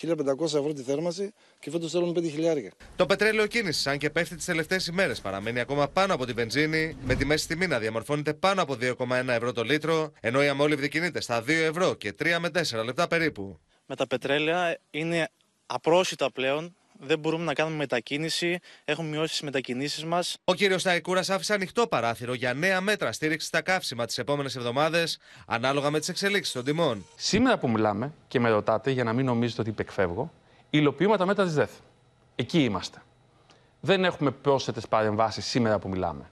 1500 ευρώ τη θέρμανση και φέτος θέλουμε 5.000. Το πετρέλαιο κίνησης, αν και πέφτει τις τελευταίες ημέρες, παραμένει ακόμα πάνω από τη βενζίνη, με τη μέση τιμή να διαμορφώνεται πάνω από 2,1 ευρώ το λίτρο, ενώ η αμόλυβδη κινείται στα 2 ευρώ και 3 με 4 λεπτά περίπου. Με τα πετρέλαια είναι απρόσιτα πλέον δεν μπορούμε να κάνουμε μετακίνηση, έχουμε μειώσει τις μετακινήσεις μας. Ο κύριος Ταϊκούρα άφησε ανοιχτό παράθυρο για νέα μέτρα στήριξης στα καύσιμα τις επόμενες εβδομάδες, ανάλογα με τις εξελίξεις των τιμών. Σήμερα που μιλάμε και με ρωτάτε, για να μην νομίζετε ότι υπεκφεύγω, υλοποιούμε τα μέτρα της ΔΕΘ. Εκεί είμαστε. Δεν έχουμε πρόσθετες παρεμβάσεις σήμερα που μιλάμε.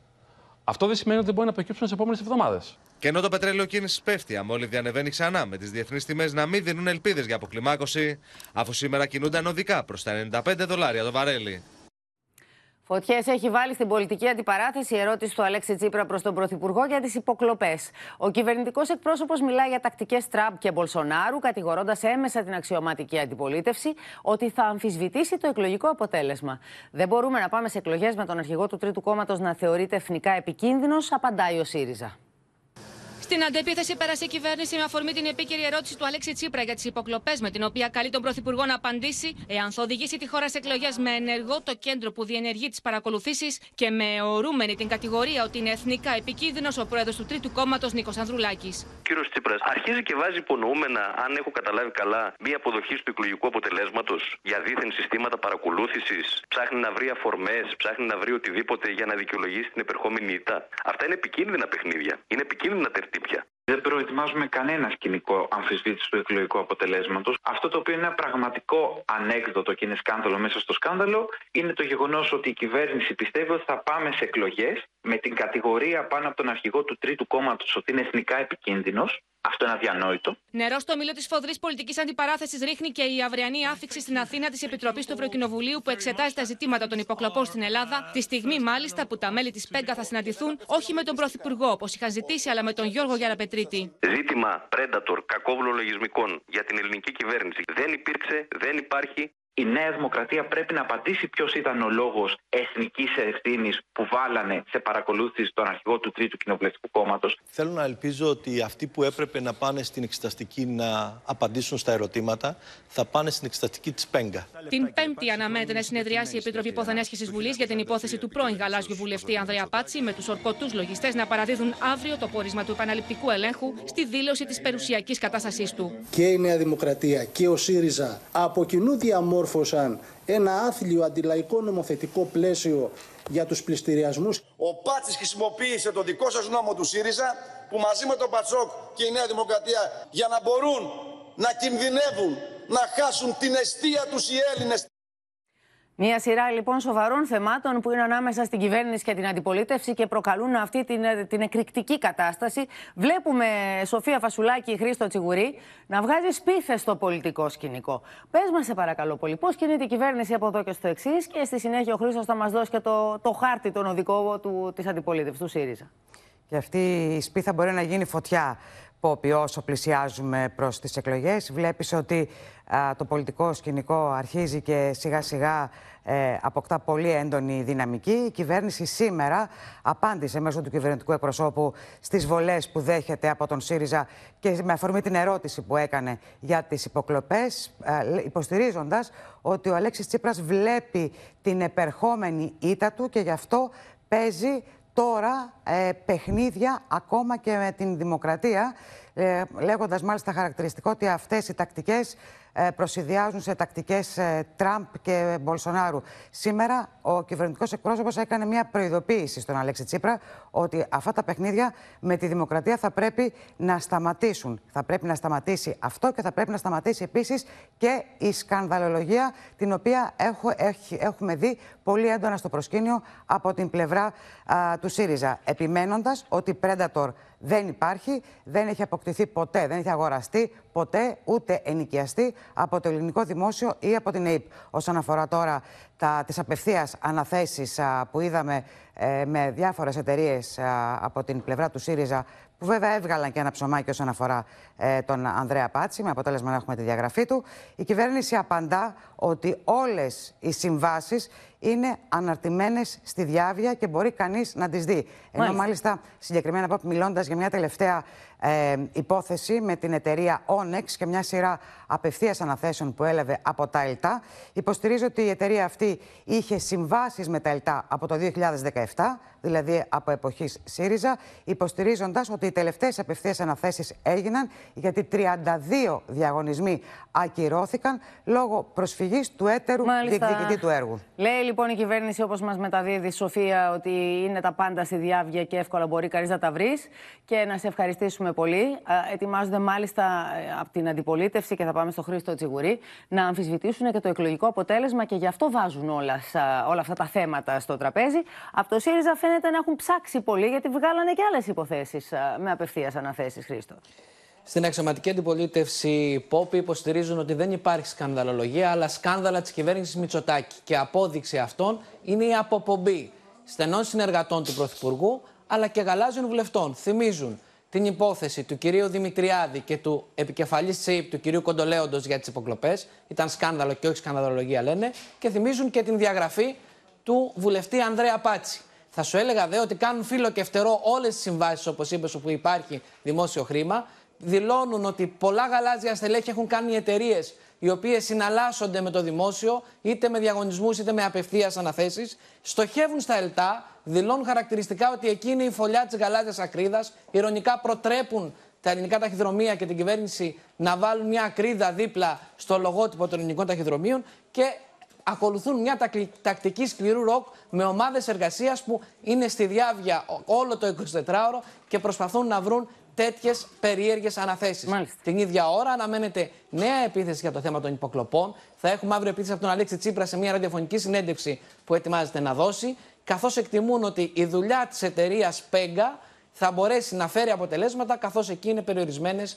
Αυτό δεν σημαίνει ότι δεν μπορεί να προκύψουν τι επόμενες εβδομάδες. Και ενώ το πετρέλαιο κίνηση πέφτει, αμόλυβδη ανεβαίνει ξανά, με τις διεθνείς τιμές να μην δίνουν ελπίδες για αποκλιμάκωση, αφού σήμερα κινούνται ανωδικά προς τα 95 δολάρια το βαρέλι. Φωτιές έχει βάλει στην πολιτική αντιπαράθεση η ερώτηση του Αλέξη Τσίπρα προς τον Πρωθυπουργό για τις υποκλοπές. Ο κυβερνητικός εκπρόσωπος μιλάει για τακτικές Τραμπ και Μπολσονάρου, κατηγορώντας έμεσα την αξιωματική αντιπολίτευση ότι θα αμφισβητήσει το εκλογικό αποτέλεσμα. Δεν μπορούμε να πάμε σε εκλογές με τον αρχηγό του Τρίτου Κόμματος να θεωρείται εθνικά επικίνδυνος, απαντάει ο ΣΥΡΙΖΑ. Στην αντεπίθεση πέρασε η κυβέρνηση με αφορμή την επίκαιρη ερώτηση του Αλέξη Τσίπρα για τις υποκλοπές, με την οποία καλεί τον Πρωθυπουργό να απαντήσει εάν θα οδηγήσει τη χώρα σε εκλογές με ενεργό το κέντρο που διενεργεί τις παρακολουθήσεις και με ορούμενη την κατηγορία ότι είναι εθνικά επικίνδυνος ο πρόεδρος του Τρίτου Κόμματος Νίκος Ανδρουλάκης. Κύριος Τσίπρας, αρχίζει και βάζει υπονοούμενα, αν έχω καταλάβει καλά, μία αποδοχή του εκλογικού αποτελέσματος για δίθεν συστήματα παρακολούθησης. Ψάχνει να βρει αφορμές, ψάχνει να βρει οτιδήποτε για να δικαιολογήσει την επερχόμενη ήττα. Αυτά είναι επικίνδυνα παιχνίδια. Είναι επικίνδυνα τερτύπια. Δεν προετοιμάζουμε κανένα σκηνικό αμφισβήτηση του εκλογικού αποτελέσματος. Αυτό το οποίο είναι ένα πραγματικό ανέκδοτο και είναι σκάνδαλο μέσα στο σκάνδαλο είναι το γεγονός ότι η κυβέρνηση πιστεύει ότι θα πάμε σε εκλογές με την κατηγορία πάνω από τον αρχηγό του Τρίτου Κόμματος ότι είναι εθνικά επικίνδυνος. Αυτό είναι αδιανόητο. Νερό στο μήλο της φοδρής πολιτικής αντιπαράθεσης ρίχνει και η αυριανή άφηξη στην Αθήνα της Επιτροπής του Ευρωκοινοβουλίου που εξετάζει τα ζητήματα των υποκλοπών στην Ελλάδα, τη στιγμή μάλιστα που τα μέλη της ΠΕΓΚΑ θα συναντηθούν όχι με τον Πρωθυπουργό όπως είχαν ζητήσει, αλλά με τον Γιώργο Γιαραπετρίτη. Ζήτημα Predator κακόβουλο λογισμικών για την ελληνική κυβέρνηση δεν υπήρξε, δεν υπάρχει η Νέα Δημοκρατία πρέπει να απαντήσει ποιος ήταν ο λόγος εθνικής ευθύνης που βάλανε σε παρακολούθηση τον αρχηγό του Τρίτου Κοινοβουλευτικού Κόμματος. Θέλω να ελπίζω ότι αυτοί που έπρεπε να πάνε στην εξεταστική να απαντήσουν στα ερωτήματα θα πάνε στην εξεταστική της Πέγκα. Την Πέμπτη αναμένεται να συνεδριάσει η Επιτροπή Υποθενέσχεση Βουλής για την υπόθεση του πρώην γαλάζιου βουλευτή Ανδρέα Πάτσι με τους ορκωτούς λογιστές να παραδίδουν αύριο το πόρισμα του επαναληπτικού ελέγχου στη δήλωση της περιουσιακής κατάστασής του. Και η Νέα Δημοκρατία και ο ΣΥΡΙΖΑ από κοινού διαμόρφωσαν διαμόρφωσαν ένα άθλιο αντιλαϊκό νομοθετικό πλαίσιο για τους πληστηριασμούς. Ο Πάτσης χρησιμοποίησε το δικό σας νόμο του ΣΥΡΙΖΑ που μαζί με τον Πατσόκ και η Νέα Δημοκρατία για να μπορούν να κινδυνεύουν, να χάσουν την αιστεία τους οι Έλληνες. Μία σειρά λοιπόν σοβαρών θεμάτων που είναι ανάμεσα στην κυβέρνηση και την αντιπολίτευση και προκαλούν αυτή την, την εκρηκτική κατάσταση. Βλέπουμε Σοφία Φασουλάκη, Χρήστο Τσιγουρή να βγάζει σπίθες στο πολιτικό σκηνικό. Πες μας, σε παρακαλώ πολύ, πώς κινείται η κυβέρνηση από εδώ και στο εξής και στη συνέχεια ο Χρήστος θα μας δώσει και το, το χάρτη, τον οδικό της αντιπολίτευσης, του ΣΥΡΙΖΑ. Και αυτή η σπίθα μπορεί να γίνει φωτιά. Πόπι, όσο πλησιάζουμε προς τις εκλογές. Βλέπεις ότι το πολιτικό σκηνικό αρχίζει και σιγά σιγά ε, αποκτά πολύ έντονη δυναμική. Η κυβέρνηση σήμερα απάντησε μέσω του κυβερνητικού εκπροσώπου στις βολές που δέχεται από τον ΣΥΡΙΖΑ και με αφορμή την ερώτηση που έκανε για τις υποκλοπές, ε, υποστηρίζοντας ότι ο Αλέξης Τσίπρας βλέπει την επερχόμενη ήττα του και γι' αυτό παίζει τώρα ε, παιχνίδια ακόμα και με την δημοκρατία, ε, λέγοντας μάλιστα χαρακτηριστικό ότι αυτές οι τακτικές ε, προσυδειάζουν σε τακτικές ε, Τραμπ και Μπολσονάρου. Σήμερα ο κυβερνητικός εκπρόσωπος έκανε μια προειδοποίηση στον Αλέξη Τσίπρα ότι αυτά τα παιχνίδια με τη δημοκρατία θα πρέπει να σταματήσουν. Θα πρέπει να σταματήσει αυτό και θα πρέπει να σταματήσει επίσης και η σκανδαλολογία την οποία έχω, έχουμε δει πολύ έντονα στο προσκήνιο από την πλευρά του ΣΥΡΙΖΑ. Επιμένοντας ότι Predator δεν υπάρχει, δεν έχει αποκτηθεί ποτέ, δεν έχει αγοραστεί ποτέ ούτε ενοικιαστεί από το ελληνικό δημόσιο ή από την ΑΕΠ. Όσον αφορά τώρα τα, τις απευθείας αναθέσεις που είδαμε ε, με διάφορες εταιρείες από την πλευρά του ΣΥΡΙΖΑ που βέβαια έβγαλαν και ένα ψωμάκι όσον αφορά ε, τον Ανδρέα Πάτσι, με αποτέλεσμα να έχουμε τη διαγραφή του. Η κυβέρνηση απαντά ότι όλες οι συμβάσεις είναι αναρτημένες στη διάβια και μπορεί κανείς να τις δει. Ενώ μάλιστα συγκεκριμένα από μιλώντας για μια τελευταία ε, υπόθεση με την εταιρεία Onyx και μια σειρά απευθείας αναθέσεων που έλαβε από τα ΕΛΤΑ, υποστηρίζει ότι η εταιρεία αυτή είχε συμβάσεις με τα ΕΛΤΑ από το 2017, δηλαδή από εποχής ΣΥΡΙΖΑ, υποστηρίζοντας ότι οι τελευταίες απευθείας αναθέσεις έγιναν γιατί 32 διαγωνισμοί ακυρώθηκαν λόγω προσφυγής του έτερου διεκδικητή του έργου. Λέει λοιπόν η κυβέρνηση, όπως μας μεταδίδει η Σοφία, ότι είναι τα πάντα στη διάβια και εύκολα μπορεί κανείς να τα βρεις. Και να σε ευχαριστήσουμε πολύ. Ετοιμάζονται μάλιστα ε, από την αντιπολίτευση και θα πάμε στο Χρήστο Τσιγουρή να αμφισβητήσουν και το εκλογικό αποτέλεσμα και γι' αυτό βάζουν όλα, όλα αυτά τα θέματα στο τραπέζι. Από το ΣΥΡΙΖΑ φαίνεται να έχουν ψάξει πολύ γιατί βγάλανε και άλλες υποθέσεις με απευθείας αναθέσεις, Χρήστο. Στην αξιωματική αντιπολίτευση Πόπη υποστηρίζουν ότι δεν υπάρχει σκανδαλολογία, αλλά σκάνδαλα της κυβέρνησης Μητσοτάκη. Και απόδειξη αυτών είναι η αποπομπή στενών συνεργατών του Πρωθυπουργού, αλλά και γαλάζιων βουλευτών. Θυμίζουν την υπόθεση του κυρίου Δημητριάδη και του επικεφαλής ΣΥΠ του κυρίου Κοντολέοντος για τις υποκλοπές. Ήταν σκάνδαλο και όχι σκανδαλολογία, λένε. Και θυμίζουν και την διαγραφή του βουλευτή Ανδρέα Πάτσι. Θα σου έλεγα δε ότι κάνουν φύλλο και φτερό όλες τις συμβάσεις, όπως είπες, όπου υπάρχει δημόσιο χρήμα. Δηλώνουν ότι πολλά γαλάζια στελέχη έχουν κάνει εταιρείες οι οποίες συναλλάσσονται με το δημόσιο, είτε με διαγωνισμούς είτε με απευθείας αναθέσεις. Στοχεύουν στα ΕΛΤΑ, δηλώνουν χαρακτηριστικά ότι εκεί είναι η φωλιά της γαλάζιας ακρίδας. Ηρωνικά προτρέπουν τα ελληνικά ταχυδρομεία και την κυβέρνηση να βάλουν μια ακρίδα δίπλα στο λογότυπο των ελληνικών ταχυδρομείων και ακολουθούν μια τακτική σκληρού ροκ με ομάδες εργασίας που είναι στη διάβια όλο το 24ωρο και προσπαθούν να βρουν τέτοιες περίεργες αναθέσεις. Την ίδια ώρα αναμένεται νέα επίθεση για το θέμα των υποκλοπών. Θα έχουμε αύριο επίθεση από τον Αλέξη Τσίπρα σε μια ραδιοφωνική συνέντευξη που ετοιμάζεται να δώσει. Καθώς εκτιμούν ότι η δουλειά της εταιρείας Πέγκα θα μπορέσει να φέρει αποτελέσματα, καθώς εκεί είναι περιορισμένες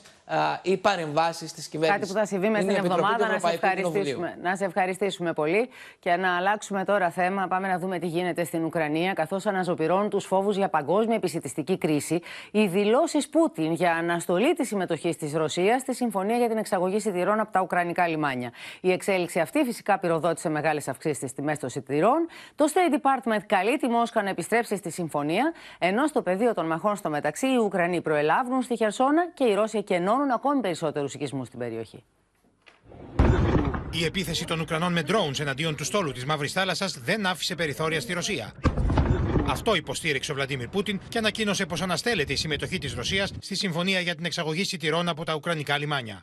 οι παρεμβάσεις της κυβέρνησης. Κάτι που θα συμβεί μέσα στην εβδομάδα. Να σε, ευχαριστήσουμε, να σε ευχαριστήσουμε πολύ και να αλλάξουμε τώρα θέμα. Πάμε να δούμε τι γίνεται στην Ουκρανία, καθώς αναζωπηρώνουν τους φόβους για παγκόσμια επισητιστική κρίση. Οι δηλώσεις Πούτιν για αναστολή της συμμετοχής της Ρωσίας στη συμφωνία για την εξαγωγή σιτηρών από τα Ουκρανικά λιμάνια. Η εξέλιξη αυτή φυσικά πυροδότησε μεγάλες αυξήσεις στις τιμές των σιτηρών. Το State Department καλεί τη Μόσχα να επιστρέψει στη συμφωνία, ενώ στο πεδίο των μαχών στο μεταξύ οι Ουκρανοί προελάβουν στη Χερσόνα και οι Ρώσοι εκενώνουν ακόμη περισσότερους οικισμούς στην περιοχή. Η επίθεση των Ουκρανών με drones εναντίον του στόλου της Μαύρης Θάλασσας δεν άφησε περιθώρια στη Ρωσία. Αυτό υποστήριξε ο Βλαντίμιρ Πούτιν και ανακοίνωσε πως αναστέλλεται η συμμετοχή της Ρωσίας στη συμφωνία για την εξαγωγή σιτηρών από τα Ουκρανικά λιμάνια.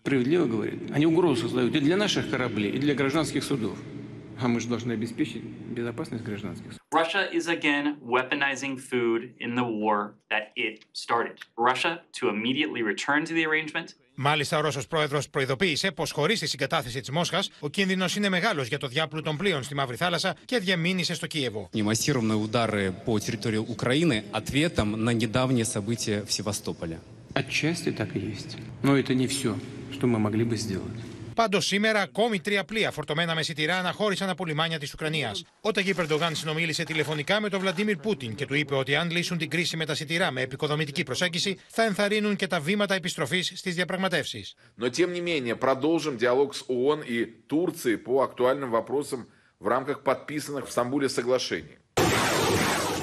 А мы же должны обеспечить безопасность гражданских. Russia is again weaponizing food in the war that it started. Russia to immediately return to the arrangement. Μάλιστα, ο Ρώσο πρόεδρο προειδοποίησε πω χωρί τη συγκατάθεση τη Μόσχα, ο κίνδυνο είναι μεγάλο για το διάπλου των πλοίων στη Μαύρη Θάλασσα και διαμήνυσε στο Κίεβο. Οι массированные удары по территории Украины ответом на недавние события в Севастополе. Отчасти так и есть. Но это не все, что мы могли бы сделать. Πάντω σήμερα ακόμη τρία πλοία φορτωμένα με σιτηρά αναχώρησαν από λιμάνια τη Ουκρανία. Ο Ταγί Περντογάν συνομίλησε τηλεφωνικά με τον Βλαντίμιρ Πούτιν και του είπε ότι αν λύσουν την κρίση με τα σιτηρά με επικοδομητική προσέγγιση, θα ενθαρρύνουν και τα βήματα επιστροφή στι διαπραγματεύσει. Но тем не менее продолжим диалог с ООН и Турцией по актуальным вопросам в рамках подписанных в Стамбуле соглашений.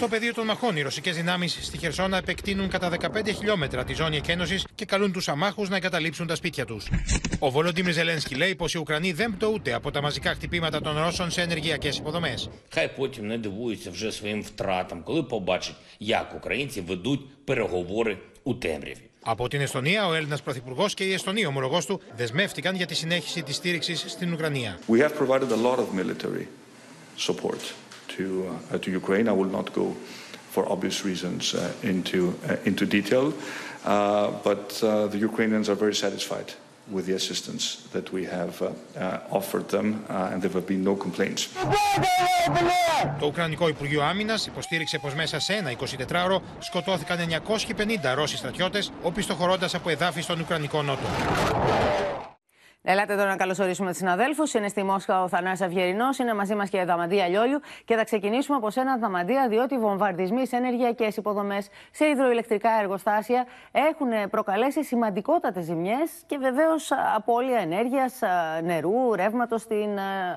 Στο πεδίο των μαχών, οι ρωσικέ δυνάμει στη Χερσόνα επεκτείνουν κατά 15 χιλιόμετρα τη ζώνη εκένωση και καλούν του αμάχου να εγκαταλείψουν τα σπίτια του. Ο Βολοντίμιρ Ζελένσκι λέει πω οι Ουκρανοί δεν πτωούνται από τα μαζικά χτυπήματα των Ρώσων σε ενεργειακέ υποδομέ. Хай потім не дивуються вже своїм втратам, коли побачать, як українці ведуть переговори у темряві. Από την Εστονία, ο Έλληνα Πρωθυπουργό και η Εστονία ομολογό του δεσμεύτηκαν για τη συνέχιση τη στήριξη στην Ουκρανία. We have provided a lot of military support. to, uh, to Ukraine. I will not go for obvious reasons uh, into, uh, into detail, but the Ukrainians are very satisfied with the assistance that we have offered them and there have been no complaints. Το Ουκρανικό Υπουργείο Άμυνα υποστήριξε πω μέσα σε ένα 24ωρο σκοτώθηκαν 950 Ρώσοι στρατιώτε, οπισθοχωρώντα από εδάφη στον Ουκρανικό Νότο. Ελάτε τώρα να καλωσορίσουμε τους συναδέλφους. Είναι στη Μόσχα ο Θανάσης Αυγερινός, είναι μαζί μας και η Δαμαντία Λιόλιου. Και θα ξεκινήσουμε από ένα Δαμαντία, διότι οι βομβαρδισμοί σε ενεργειακές υποδομές, σε υδροηλεκτρικά εργοστάσια έχουν προκαλέσει σημαντικότατες ζημιές και βεβαίως απώλεια ενέργειας, νερού, ρεύματος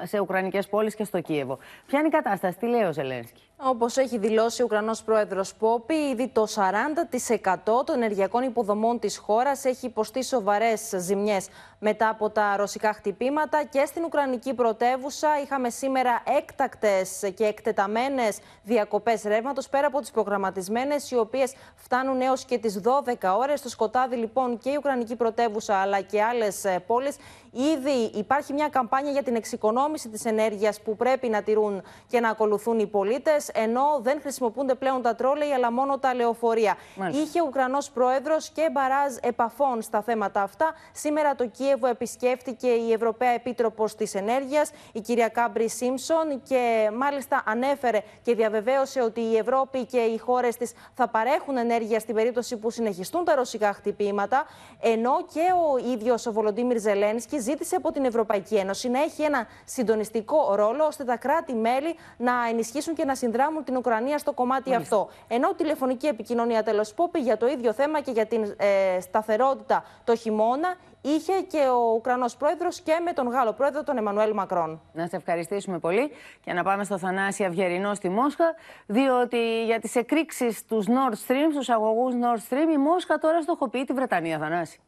σε ουκρανικές πόλεις και στο Κίεβο. Ποια είναι η κατάσταση, τι λέει ο Ζελένσκι; Όπως έχει δηλώσει ο Ουκρανός πρόεδρος Πόπη, ήδη το 40% των ενεργειακών υποδομών της χώρας έχει υποστεί σοβαρές ζημιές μετά από τα ρωσικά χτυπήματα. Και στην Ουκρανική πρωτεύουσα είχαμε σήμερα έκτακτες και εκτεταμένες διακοπές ρεύματος, πέρα από τις προγραμματισμένες, οι οποίες φτάνουν έως και τις 12 ώρες. Στο σκοτάδι, λοιπόν, και η Ουκρανική πρωτεύουσα αλλά και άλλες πόλεις. Ήδη υπάρχει μια καμπάνια για την εξοικονόμηση της ενέργειας που πρέπει να τηρούν και να ακολουθούν οι πολίτες ενώ δεν χρησιμοποιούνται πλέον τα τρόλεϊ, αλλά μόνο τα λεωφορεία. Μάλιστα. Είχε ο Ουκρανός πρόεδρος και μπαράζ επαφών στα θέματα αυτά. Σήμερα το Κίεβο επισκέφτηκε η Ευρωπαία Επίτροπος της Ενέργειας, η κυρία Κάμπρι Σίμψον, και μάλιστα ανέφερε και διαβεβαίωσε ότι η Ευρώπη και οι χώρες της θα παρέχουν ενέργεια στην περίπτωση που συνεχιστούν τα ρωσικά χτυπήματα. Ενώ και ο ίδιος ο Βολοντίμιρ Ζελένσκι ζήτησε από την Ευρωπαϊκή Ένωση να έχει ένα συντονιστικό ρόλο ώστε τα κράτη-μέλη να ενισχύσουν και να συνδράμουν συνδράμουν την Ουκρανία στο κομμάτι Μάλιστα. αυτό. Ενώ τηλεφωνική επικοινωνία τέλος Πόπη για το ίδιο θέμα και για την ε, σταθερότητα το χειμώνα είχε και ο Ουκρανός πρόεδρος και με τον Γάλλο πρόεδρο, τον Εμμανουέλ Μακρόν. Να σε ευχαριστήσουμε πολύ και να πάμε στο Θανάση Αυγερινό στη Μόσχα, διότι για τις εκρήξεις τους Nord Stream, στους αγωγούς Nord Stream, η Μόσχα τώρα στοχοποιεί τη Βρετανία, Θανάση.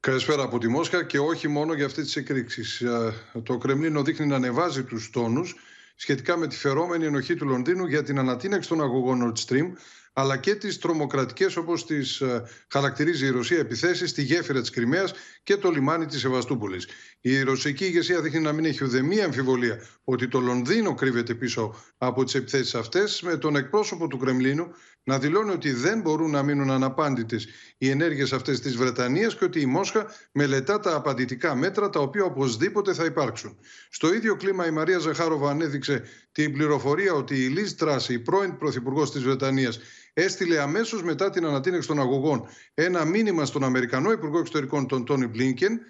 Καλησπέρα από τη Μόσχα και όχι μόνο για αυτές τις εκρήξεις. Ε, το Κρεμλίνο δείχνει να ανεβάζει τους τόνους σχετικά με τη φερόμενη ενοχή του Λονδίνου για την ανατείναξη των αγωγών Nord Stream αλλά και τις τρομοκρατικές όπως τις ε, χαρακτηρίζει η Ρωσία επιθέσεις στη γέφυρα της Κρυμαίας και το λιμάνι της Σεβαστούπολης. Η ρωσική ηγεσία δείχνει να μην έχει ουδεμία αμφιβολία ότι το Λονδίνο κρύβεται πίσω από τις επιθέσεις αυτές με τον εκπρόσωπο του Κρεμλίνου να δηλώνει ότι δεν μπορούν να μείνουν αναπάντητες οι ενέργειες αυτές της Βρετανίας και ότι η Μόσχα μελετά τα απαντητικά μέτρα τα οποία οπωσδήποτε θα υπάρξουν. Στο ίδιο κλίμα η Μαρία Ζαχάροβα ανέδειξε την πληροφορία ότι η Λίζ Τράση, η πρώην Πρωθυπουργός της Βρετανίας, έστειλε αμέσως μετά την ανατείναξη των αγωγών ένα μήνυμα στον Αμερικανό Υπουργό Εξωτερικών, τον Τόνι Μπλίνκεν,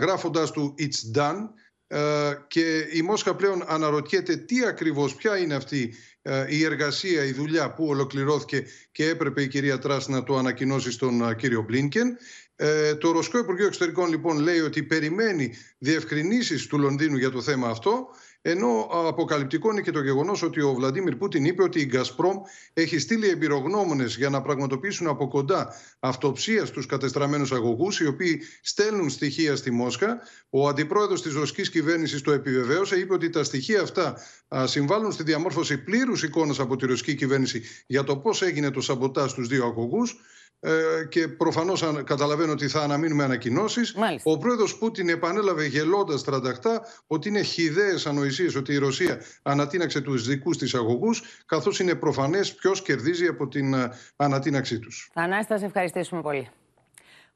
γράφοντα του It's done. Και η Μόσχα πλέον αναρωτιέται τι ακριβώς, ποια είναι αυτή η εργασία, η δουλειά που ολοκληρώθηκε και έπρεπε η κυρία Τράς να το ανακοινώσει στον κύριο Μπλίνκεν. Ε, το Ρωσικό Υπουργείο Εξωτερικών λοιπόν λέει ότι περιμένει διευκρινήσεις του Λονδίνου για το θέμα αυτό ενώ αποκαλυπτικό είναι και το γεγονός ότι ο Βλαντίμιρ Πούτιν είπε ότι η Γκασπρόμ έχει στείλει εμπειρογνώμονες για να πραγματοποιήσουν από κοντά αυτοψία στους κατεστραμμένους αγωγούς, οι οποίοι στέλνουν στοιχεία στη Μόσχα. Ο αντιπρόεδρος της ρωσικής κυβέρνησης το επιβεβαίωσε, είπε ότι τα στοιχεία αυτά συμβάλλουν στη διαμόρφωση πλήρους εικόνας από τη ρωσική κυβέρνηση για το πώς έγινε το σαμποτά στους δύο αγωγούς. Ε, και προφανώς καταλαβαίνω ότι θα αναμείνουμε ανακοινώσεις. Ο πρόεδρος Πούτιν επανέλαβε γελώντας τρανταχτά ότι είναι χιδαίες ανοησίες ότι η Ρωσία ανατείναξε τους δικούς της αγωγούς καθώς είναι προφανές ποιος κερδίζει από την ε, ανατείναξή τους. Θανάση, θα σε ευχαριστήσουμε πολύ.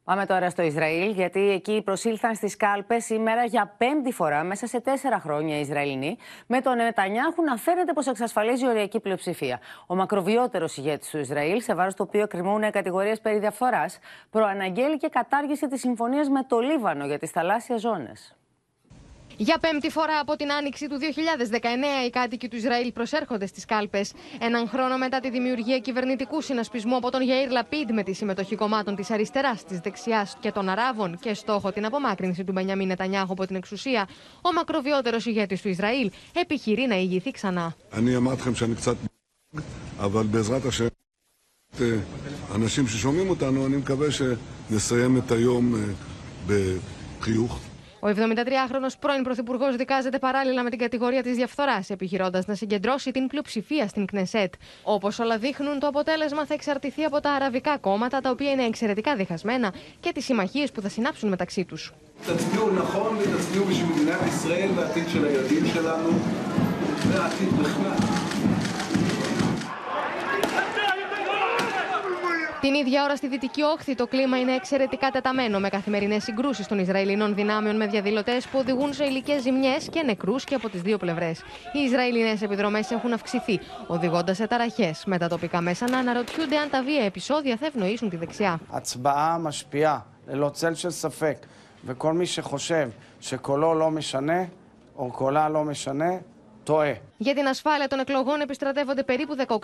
Πάμε τώρα στο Ισραήλ, γιατί εκεί προσήλθαν στις κάλπες σήμερα για πέμπτη φορά μέσα σε τέσσερα χρόνια οι Ισραηλινοί, με τον Νετανιάχου να φαίνεται πως εξασφαλίζει οριακή πλειοψηφία. Ο μακροβιότερος ηγέτης του Ισραήλ, σε βάρος του οποίου κρυμούν κατηγορίες περί διαφθοράς, προαναγγέλει και κατάργηση της συμφωνίας με το Λίβανο για τις θαλάσσιες ζώνες. Για πέμπτη φορά από την άνοιξη του 2019, οι κάτοικοι του Ισραήλ προσέρχονται στι κάλπε. Έναν χρόνο μετά τη δημιουργία κυβερνητικού συνασπισμού από τον Γιαήρ Λαπίντ με τη συμμετοχή κομμάτων τη αριστερά, τη δεξιά και των Αράβων και στόχο την απομάκρυνση του Μπενιαμίν Νετανιάχου από την εξουσία, ο μακροβιότερο ηγέτη του Ισραήλ επιχειρεί να ηγηθεί ξανά. אנשים ששומעים אותנו, אני מקווה שנסיים את היום בחיוך. Ο 73χρονο πρώην Πρωθυπουργό δικάζεται παράλληλα με την κατηγορία τη διαφθορά, επιχειρώντα να συγκεντρώσει την πλειοψηφία στην Κνεσέτ. Όπω όλα δείχνουν, το αποτέλεσμα θα εξαρτηθεί από τα αραβικά κόμματα, τα οποία είναι εξαιρετικά διχασμένα, και τι συμμαχίε που θα συνάψουν μεταξύ του. Την ίδια ώρα στη Δυτική Όχθη το κλίμα είναι εξαιρετικά τεταμένο με καθημερινές συγκρούσεις των Ισραηλινών δυνάμεων με διαδηλωτές που οδηγούν σε υλικές ζημιές και νεκρούς και από τις δύο πλευρές. Οι Ισραηλινές επιδρομές έχουν αυξηθεί, οδηγώντας σε ταραχές, με τα τοπικά μέσα να αναρωτιούνται αν τα βία επεισόδια θα ευνοήσουν τη δεξιά. Για την ασφάλεια των εκλογών επιστρατεύονται περίπου 18.000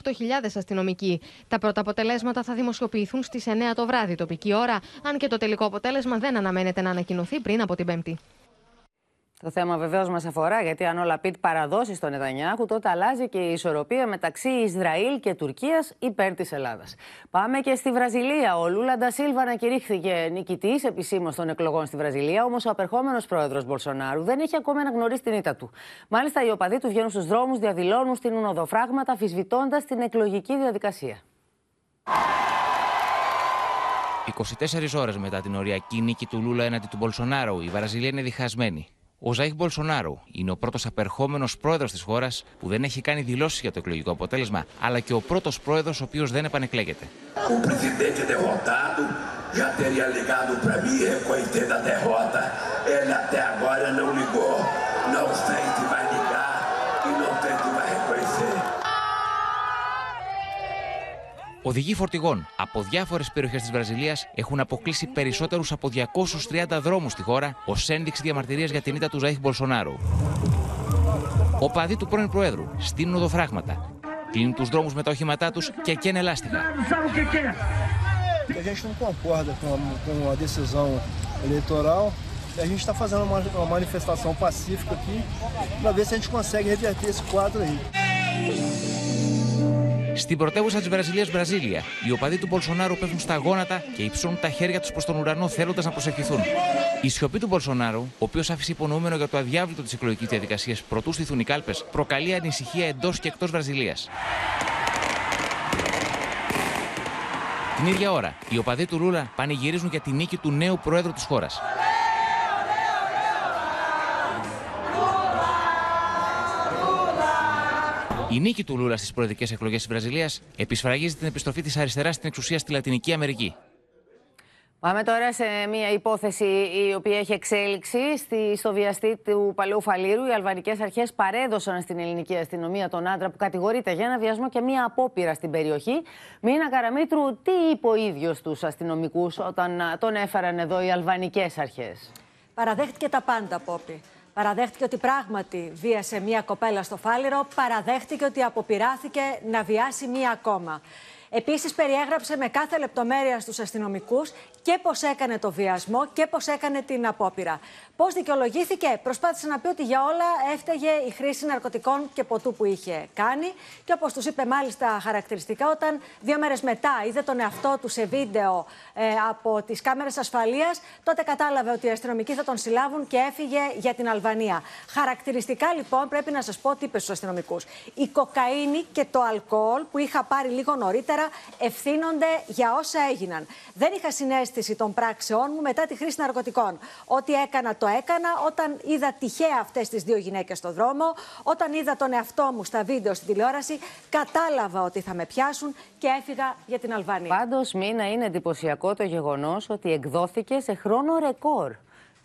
αστυνομικοί. Τα πρώτα αποτελέσματα θα δημοσιοποιηθούν στις 9 το βράδυ τοπική ώρα, αν και το τελικό αποτέλεσμα δεν αναμένεται να ανακοινωθεί πριν από την Πέμπτη. Το θέμα βεβαίως μας αφορά, γιατί αν ο Λαπίτ παραδώσει στον Νετανιάχου, τότε αλλάζει και η ισορροπία μεταξύ Ισραήλ και Τουρκίας υπέρ της Ελλάδας. Πάμε και στη Βραζιλία. Ο Λούλα Ντασίλβα ανακηρύχθηκε νικητής επισήμως των εκλογών στη Βραζιλία, όμως ο απερχόμενος πρόεδρος Μπολσονάρου δεν έχει ακόμα αναγνωρίσει την ήττα του. Μάλιστα, οι οπαδοί του βγαίνουν στους δρόμους, διαδηλώνουν, στην οδοφράγματα, αφισβητώντας την εκλογική διαδικασία. 24 ώρες μετά την οριακή νίκη του Λούλα έναντι του Μπολσονάρου, η Βραζιλία είναι διχασμένη. Ο Ζαΐχ Μπολσονάρου είναι ο πρώτος απερχόμενος πρόεδρος της χώρας που δεν έχει κάνει δηλώσεις για το εκλογικό αποτέλεσμα, αλλά και ο πρώτος πρόεδρος ο οποίος δεν επανεκλέγεται. Οδηγοί φορτηγών από διάφορες περιοχές της Βραζιλίας έχουν αποκλείσει περισσότερους από 230 δρόμους στη χώρα ως ένδειξη διαμαρτυρίας για την ήττα του Ζαΐχ Μπολσονάρου. Ο παδί του πρώην Προέδρου στείλουν οδοφράγματα, κλείνουν τους δρόμους με τα οχήματά τους και καίνε λάστιχα. eleitoral. E a gente está fazendo uma, uma manifestação pacífica aqui para ver se a gente consegue reverter esse quadro aí. Στην πρωτεύουσα της Βραζιλίας, Βραζίλια, οι οπαδοί του Μπολσονάρου πέφτουν στα γόνατα και υψώνουν τα χέρια τους προς τον ουρανό θέλοντας να προσευχηθούν. Η σιωπή του Μπολσονάρου, ο οποίος άφησε υπονοούμενο για το αδιάβλητο της εκλογικής διαδικασίας προτού στηθούν οι κάλπες, προκαλεί ανησυχία εντός και εκτός Βραζιλίας. Την ίδια ώρα, οι οπαδοί του Λούλα πανηγυρίζουν για τη νίκη του νέου πρόεδρου της χώρας. Η νίκη του Λούλας στις προεδρικές εκλογές της Βραζιλίας επισφραγίζει την επιστροφή της αριστεράς στην εξουσία στη Λατινική Αμερική. Πάμε τώρα σε μια υπόθεση η οποία έχει εξέλιξη. Στη, στο βιαστή του Παλαιού Φαλήρου, οι αλβανικές αρχές παρέδωσαν στην ελληνική αστυνομία τον άντρα που κατηγορείται για ένα βιασμό και μια απόπειρα στην περιοχή. Μίνα Καραμίτρου, τι είπε ο ίδιος τους αστυνομικούς όταν τον έφεραν εδώ οι αλβανικές αρχές; Παραδέχτηκε τα πάντα, Πόπη. Παραδέχτηκε ότι πράγματι βίασε μία κοπέλα στο Φάληρο. Παραδέχτηκε ότι αποπειράθηκε να βιάσει μία ακόμα. Επίσης, περιέγραψε με κάθε λεπτομέρεια στους αστυνομικούς και πώς έκανε το βιασμό και πώς έκανε την απόπειρα. Πώς δικαιολογήθηκε, προσπάθησε να πει ότι για όλα έφταιγε η χρήση ναρκωτικών και ποτού που είχε κάνει. Και όπως τους είπε μάλιστα χαρακτηριστικά, όταν δύο μέρες μετά είδε τον εαυτό του σε βίντεο ε, από τις κάμερες ασφαλείας, τότε κατάλαβε ότι οι αστυνομικοί θα τον συλλάβουν και έφυγε για την Αλβανία. Χαρακτηριστικά λοιπόν πρέπει να σας πω τι είπες στους αστυνομικούς. Η κοκαίνη και το αλκοόλ που είχα πάρει λίγο νωρίτερα ευθύνονται για όσα έγιναν. Δεν είχα συνέστηση των πράξεών μου μετά τη χρήση ναρκωτικών. Ό,τι έκανα, το έκανα όταν είδα τυχαία αυτές τις δύο γυναίκες στο δρόμο, όταν είδα τον εαυτό μου στα βίντεο στην τηλεόραση, κατάλαβα ότι θα με πιάσουν και έφυγα για την Αλβανία. Πάντως, μήνα είναι εντυπωσιακό το γεγονός ότι εκδόθηκε σε χρόνο ρεκόρ.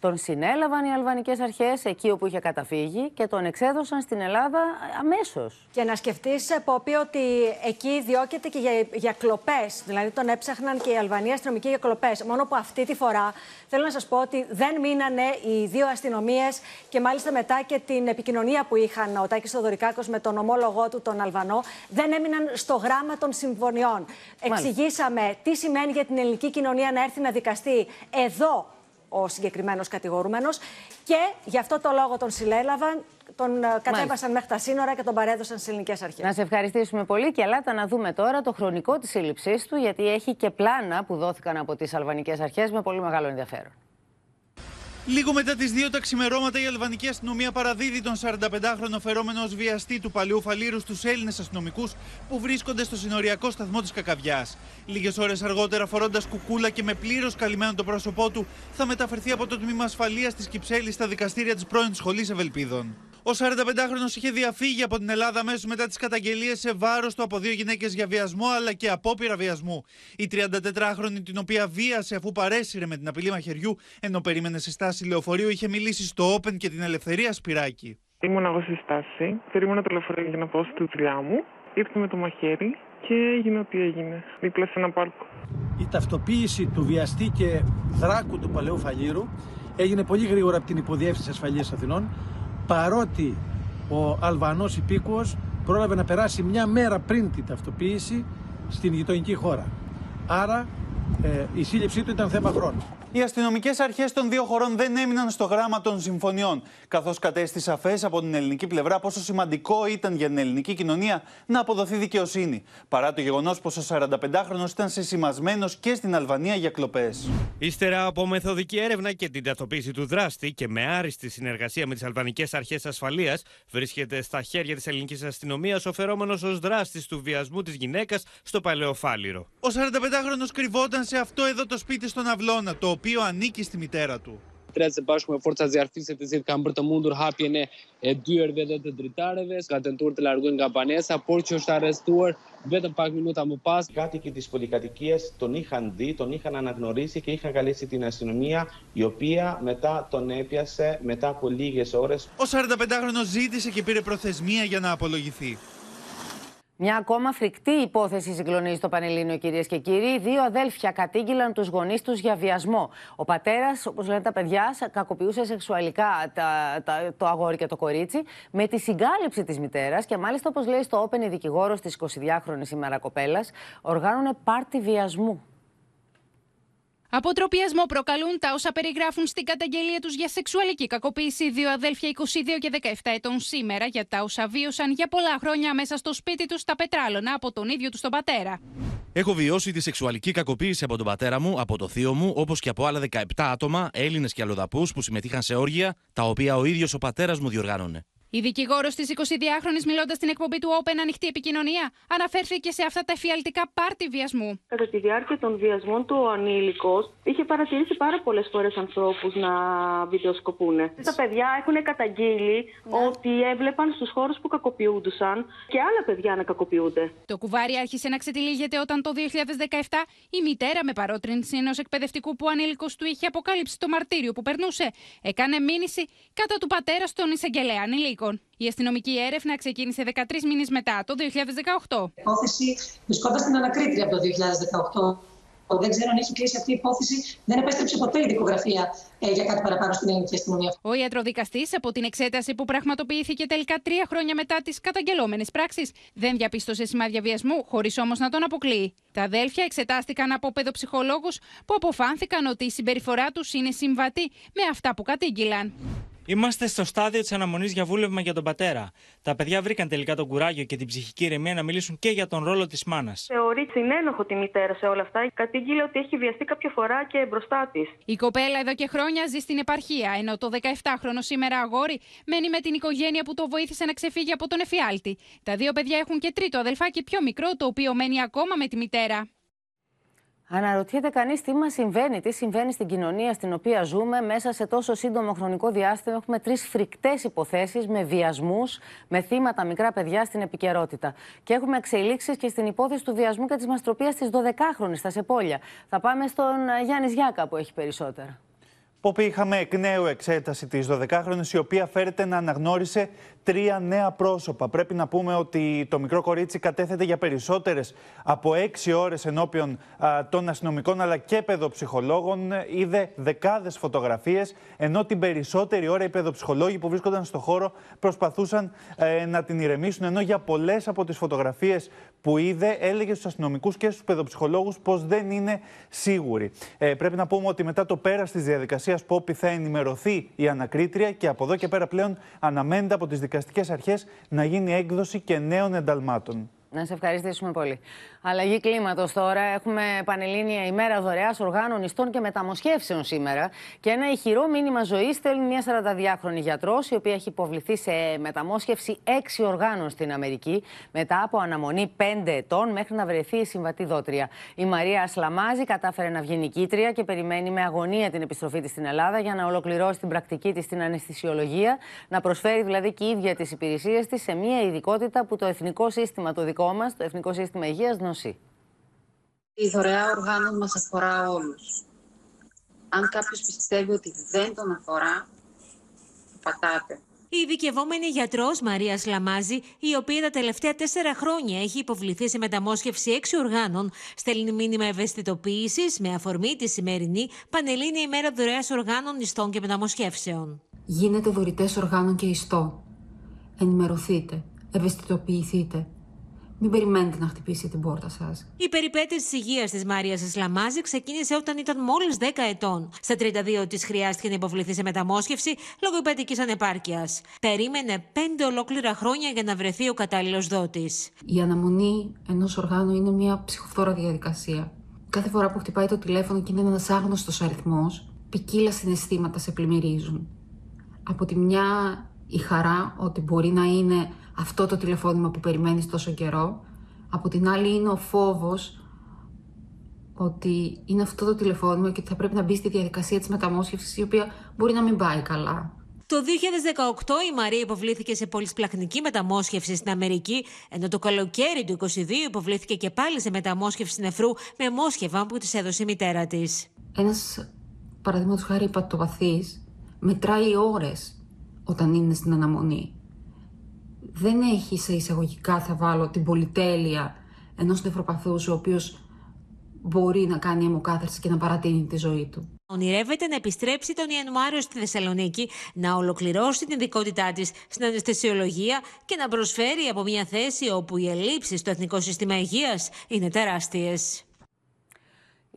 Τον συνέλαβαν οι αλβανικές αρχές εκεί όπου είχε καταφύγει και τον εξέδωσαν στην Ελλάδα αμέσως. Και να σκεφτείς, Πόπι, ότι εκεί διώκεται και για, για κλοπές. Δηλαδή τον έψαχναν και οι Αλβανοί αστυνομικοί για κλοπές. Μόνο που αυτή τη φορά θέλω να σας πω ότι δεν μείνανε οι δύο αστυνομίες και μάλιστα μετά και την επικοινωνία που είχαν ο Τάκης Θοδωρικάκος με τον ομόλογό του, τον Αλβανό, δεν έμειναν στο γράμμα των συμφωνιών. Μάλιστα. Εξηγήσαμε τι σημαίνει για την ελληνική κοινωνία να έρθει να δικαστεί εδώ ο συγκεκριμένος κατηγορούμενος. Και γι' αυτό το λόγο τον συλλέλαβαν, τον ε, κατέβασαν μέχρι τα σύνορα και τον παρέδωσαν στις ελληνικές αρχές. Να σε ευχαριστήσουμε πολύ και ελάτε να δούμε τώρα το χρονικό της σύλληψής του, γιατί έχει και πλάνα που δόθηκαν από τις αλβανικές αρχές με πολύ μεγάλο ενδιαφέρον. Λίγο μετά τις 2 τα ξημερώματα, η αλβανική αστυνομία παραδίδει τον 45χρονο φερόμενο ως βιαστή του παλιού φαλήρου στους Έλληνες αστυνομικούς που βρίσκονται στο συνοριακό σταθμό της Κακαβιάς. Λίγες ώρες αργότερα, φορώντας κουκούλα και με πλήρως καλυμμένο το πρόσωπό του, θα μεταφερθεί από το τμήμα ασφαλείας της Κυψέλης στα δικαστήρια της πρώην Σχολής Ευελπίδων. Ο 45χρονο είχε διαφύγει από την Ελλάδα αμέσως μετά τις καταγγελίες σε βάρος του από δύο γυναίκες για βιασμό αλλά και απόπειρα βιασμού. Η 34χρονη, την οποία βίασε αφού παρέσυρε με την απειλή μαχαιριού ενώ περίμενε σε στάση λεωφορείου, είχε μιλήσει στο Open και την Ελευθερία Σπυράκη. Ήμουν εγώ στη στάση, περίμενα το λεωφορείο για να πάω στη δουλειά μου. Ήρθε με το μαχαίρι και έγινε ό,τι έγινε, δίπλα σε ένα πάρκο. Η ταυτοποίηση του βιαστή και δράκου του Παλαιού Φαλήρου έγινε πολύ γρήγορα από την Υποδιεύθυνση Ασφαλείας Αθηνών παρότι ο Αλβανός υπήκουος πρόλαβε να περάσει μια μέρα πριν την ταυτοποίηση στην γειτονική χώρα. Άρα ε, η σύλληψή του ήταν θέμα χρόνου. Οι αστυνομικές αρχές των δύο χωρών δεν έμειναν στο γράμμα των συμφωνιών, καθώς κατέστη σαφές από την ελληνική πλευρά πόσο σημαντικό ήταν για την ελληνική κοινωνία να αποδοθεί δικαιοσύνη, παρά το γεγονός πως ο 45χρονο ήταν σεσημασμένο και στην Αλβανία για κλοπές. Ύστερα από μεθοδική έρευνα και την ταυτοποίηση του δράστη και με άριστη συνεργασία με τις αλβανικές αρχές ασφαλείας, βρίσκεται στα χέρια της ελληνικής αστυνομίας ο φερόμενος ως δράστης του βιασμού της γυναίκας στο Παλαιοφάλιρο. Ο 45χρονο κρυβόταν σε αυτό εδώ το σπίτι στον Αυλώνα, το οποίο ανήκει στη μητέρα του. Trebuie bashkë me forcat zjarrtëse të cilët kanë për të mundur hapjen e, e dyerve dhe të dritareve, ka tentuar të largojnë nga banesa, por që është arrestuar vetëm pak minuta më pas. Οι κάτοικοι τη πολυκατοικία τον είχαν δει, τον είχαν αναγνωρίσει και είχαν καλέσει την αστυνομία, η οποία μετά τον έπιασε μετά από λίγε ώρε. Ο 45χρονο ζήτησε και πήρε προθεσμία για να απολογηθεί. Μια ακόμα φρικτή υπόθεση συγκλονίζει στο Πανελλήνιο, κυρίες και κύριοι. Δύο αδέλφια κατήγγειλαν τους γονείς τους για βιασμό. Ο πατέρας, όπως λένε τα παιδιά, κακοποιούσε σεξουαλικά τα, τα, το αγόρι και το κορίτσι με τη συγκάλυψη της μητέρας και μάλιστα, όπως λέει στο Open η δικηγόρος της 22χρονη ημέρα κοπέλας, οργάνωνε πάρτι βιασμού. Αποτροπιασμό προκαλούν τα όσα περιγράφουν στην καταγγελία τους για σεξουαλική κακοποίηση δύο αδέλφια 22 και 17 ετών σήμερα για τα όσα βίωσαν για πολλά χρόνια μέσα στο σπίτι τους στα Πετράλωνα από τον ίδιο τους τον πατέρα. Έχω βιώσει τη σεξουαλική κακοποίηση από τον πατέρα μου, από το θείο μου, όπως και από άλλα 17 άτομα, Έλληνες και αλλοδαπούς που συμμετείχαν σε όργια, τα οποία ο ίδιος ο πατέρας μου διοργάνωνε. Η δικηγόρος της 22χρονη, μιλώντας στην εκπομπή του Open Ανοιχτή Επικοινωνία, αναφέρθηκε σε αυτά τα εφιαλτικά πάρτι βιασμού. Κατά τη διάρκεια των βιασμών του ο ανήλικος είχε παρατηρήσει πάρα πολλές φορές ανθρώπους να βιντεοσκοπούν. Τα παιδιά έχουν καταγγείλει ότι έβλεπαν στους χώρους που κακοποιούντουσαν και άλλα παιδιά να κακοποιούνται. Το κουβάρι άρχισε να ξετυλίγεται όταν το 2017 η μητέρα με παρότρινση ενό εκπαιδευτικού που ο ανήλικος του είχε αποκάλυψει το μαρτύριο που περνούσε έκανε μήνυση κατά του πατέρα στον εισαγγελέα ανήλικο. Η αστυνομική έρευνα ξεκίνησε 13 μήνες μετά, το 2018. Η υπόθεση βρισκόταν στην ανακρίτρια από το 2018. Δεν ξέρω αν έχει κλείσει αυτή η υπόθεση. Δεν επέστρεψε ποτέ η δικογραφία ε, για κάτι παραπάνω στην ελληνική αστυνομία. Ο ιατροδικαστής, από την εξέταση που πραγματοποιήθηκε τελικά τρία χρόνια μετά τις καταγγελόμενες πράξεις, δεν διαπίστωσε σημάδια βιασμού, χωρίς όμως να τον αποκλείει. Τα αδέλφια εξετάστηκαν από παιδοψυχολόγους που αποφάνθηκαν ότι η συμπεριφορά τους είναι συμβατή με αυτά που κατήγγυλαν. Είμαστε στο στάδιο της αναμονής για βούλευμα για τον πατέρα. Τα παιδιά βρήκαν τελικά τον κουράγιο και την ψυχική ηρεμία να μιλήσουν και για τον ρόλο της μάνας. Θεωρεί συνένοχο τη μητέρα σε όλα αυτά. Κατήγγειλε ότι έχει βιαστεί κάποια φορά και μπροστά της. Η κοπέλα εδώ και χρόνια ζει στην επαρχία, ενώ το 17χρονο σήμερα αγόρι μένει με την οικογένεια που το βοήθησε να ξεφύγει από τον εφιάλτη. Τα δύο παιδιά έχουν και τρίτο αδελφάκι πιο μικρό, το οποίο μένει ακόμα με τη μητέρα. Αναρωτιέται κανείς τι μας συμβαίνει, τι συμβαίνει στην κοινωνία στην οποία ζούμε. Μέσα σε τόσο σύντομο χρονικό διάστημα έχουμε τρεις φρικτές υποθέσεις με βιασμούς, με θύματα μικρά παιδιά στην επικαιρότητα. Και έχουμε εξελίξεις και στην υπόθεση του βιασμού και της μαστροπίας της 12χρονη στα Σεπόλια. Θα πάμε στον Γιάννης Γιάκα που έχει περισσότερα. Πόπη, είχαμε εκ νέου εξέταση της 12χρονη, η οποία φέρεται να αναγνώρισε τρία νέα πρόσωπα. Πρέπει να πούμε ότι το μικρό κορίτσι κατέθεται για περισσότερες από έξι ώρες ενώπιον των αστυνομικών αλλά και παιδοψυχολόγων. Είδε δεκάδες φωτογραφίες, ενώ την περισσότερη ώρα οι παιδοψυχολόγοι που βρίσκονταν στο χώρο προσπαθούσαν ε, να την ηρεμήσουν. Ενώ για πολλές από τις φωτογραφίες που είδε, έλεγε στους αστυνομικούς και στους παιδοψυχολόγους πως δεν είναι σίγουροι. Ε, πρέπει να πούμε ότι μετά το πέρας της διαδικασίας Πόπη θα ενημερωθεί η ανακρίτρια και από εδώ και πέρα πλέον αναμένεται από τις δικασίε δικαστικέ αρχές να γίνει έκδοση και νέων ενταλμάτων. Να σε ευχαριστήσουμε πολύ. Αλλαγή κλίματος τώρα. Έχουμε πανελλήνια ημέρα δωρεάς οργάνων ιστών και μεταμοσχεύσεων σήμερα. Και ένα ηχηρό μήνυμα ζωής στέλνει μια 42χρονη γιατρός, η οποία έχει υποβληθεί σε μεταμόσχευση 6 οργάνων στην Αμερική, μετά από αναμονή 5 ετών μέχρι να βρεθεί η συμβατή δότρια. Η Μαρία Ασλαμάζη κατάφερε να βγει νικήτρια και περιμένει με αγωνία την επιστροφή της στην Ελλάδα για να ολοκληρώσει την πρακτική της στην αναισθησιολογία, να προσφέρει δηλαδή και η ίδια τις υπηρεσίες της σε μια ειδικότητα που το εθνικό σύστημα το δικό μας, το Εθνικό Σύστημα Υγείας, γνωσεί. Η δωρεά οργάνων μας αφορά όλους. Αν κάποιος πιστεύει ότι δεν τον αφορά, πατάτε. Η ειδικευόμενη γιατρός Μαρία Λαμάζη, η οποία τα τελευταία τέσσερα χρόνια έχει υποβληθεί σε μεταμόσχευση έξι οργάνων, στέλνει μήνυμα ευαισθητοποίησης με αφορμή τη σημερινή Πανελλήνια ημέρα δωρεάς οργάνων, ιστών και μεταμοσχεύσεων. Γίνετε δωρητές οργάνων και ιστών. Ενημερωθείτε, ευαισθητοποιηθείτε. Μην περιμένετε να χτυπήσει την πόρτα σας. Η περιπέτεια της υγείας της Μάρια Ισλαμάζη ξεκίνησε όταν ήταν μόλις 10 ετών. Στα 32 της χρειάστηκε να υποβληθεί σε μεταμόσχευση λόγω υπέτικη ανεπάρκειας. Περίμενε 5 ολόκληρα χρόνια για να βρεθεί ο κατάλληλος δότης. Η αναμονή ενός οργάνου είναι μια ψυχοφθόρα διαδικασία. Κάθε φορά που χτυπάει το τηλέφωνο και είναι ένας άγνωστος αριθμός, ποικίλα συναισθήματα σε πλημμυρίζουν. Από τη μια η χαρά ότι μπορεί να είναι αυτό το τηλεφώνημα που περιμένεις τόσο καιρό. Από την άλλη είναι ο φόβος ότι είναι αυτό το τηλεφώνημα και ότι θα πρέπει να μπει στη διαδικασία της μεταμόσχευσης η οποία μπορεί να μην πάει καλά. Το 2018 η Μαρία υποβλήθηκε σε πολυσπλαχνική μεταμόσχευση στην Αμερική, ενώ το καλοκαίρι του 2022 υποβλήθηκε και πάλι σε μεταμόσχευση νεφρού με μόσχευα που της έδωσε η μητέρα της. Ένας παραδείγματος χάρη υπατοπαθή μετράει ώρες όταν είναι στην αναμονή δεν έχει σε εισαγωγικά θα βάλω την πολυτέλεια ενός νευροπαθούς ο οποίος μπορεί να κάνει αιμοκάθαρση και να παρατείνει τη ζωή του. Ονειρεύεται να επιστρέψει τον Ιανουάριο στη Θεσσαλονίκη, να ολοκληρώσει την ειδικότητά της στην αναισθησιολογία και να προσφέρει από μια θέση όπου οι ελλείψεις στο Εθνικό Σύστημα Υγείας είναι τεράστιες.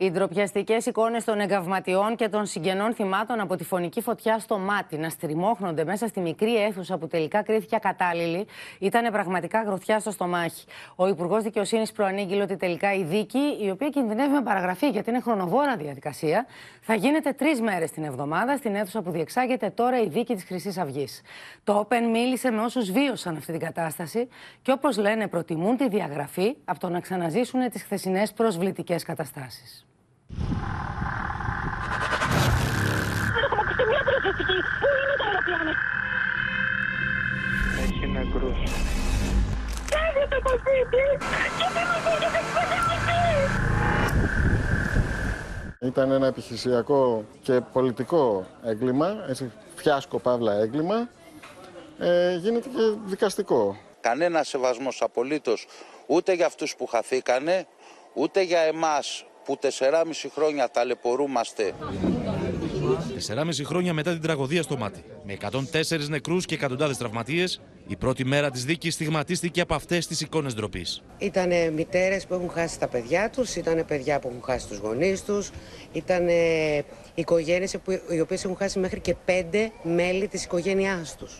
Οι ντροπιαστικές εικόνες των εγκαυματιών και των συγγενών θυμάτων από τη φωνική φωτιά στο μάτι να στριμώχνονται μέσα στη μικρή αίθουσα που τελικά κρίθηκε ακατάλληλη ήταν πραγματικά γροθιά στο στομάχι. Ο Υπουργός Δικαιοσύνης προανήγγειλε ότι τελικά η δίκη, η οποία κινδυνεύει με παραγραφή γιατί είναι χρονοβόρα διαδικασία, θα γίνεται τρεις μέρες την εβδομάδα στην αίθουσα που διεξάγεται τώρα η δίκη της Χρυσής Αυγής. Το Open μίλησε με όσους βίωσαν αυτή την κατάσταση και όπως λένε προτιμούν τη διαγραφή από το να ξαναζήσουν τις χθεσινές προσβλητικές καταστάσεις. Έχει νεκρούς. Ήταν ένα επιχειρησιακό και πολιτικό έγκλημα, έτσι, φιάσκο παύλα έγκλημα. Ε, γίνεται και δικαστικό. Κανένας σεβασμός απολύτως ούτε για αυτούς που χαθήκανε, ούτε για εμάς που 4,5 χρόνια ταλαιπωρούμαστε. 4,5 χρόνια μετά την τραγωδία στο μάτι. Με 104 νεκρούς και εκατοντάδες τραυματίες, η πρώτη μέρα της δίκης στιγματίστηκε από αυτές τις εικόνες ντροπής. Ήταν μητέρες που έχουν χάσει τα παιδιά τους, ήταν παιδιά που έχουν χάσει τους γονείς τους, ήταν οικογένειες οι οποίες έχουν χάσει μέχρι και πέντε μέλη της οικογένειάς τους.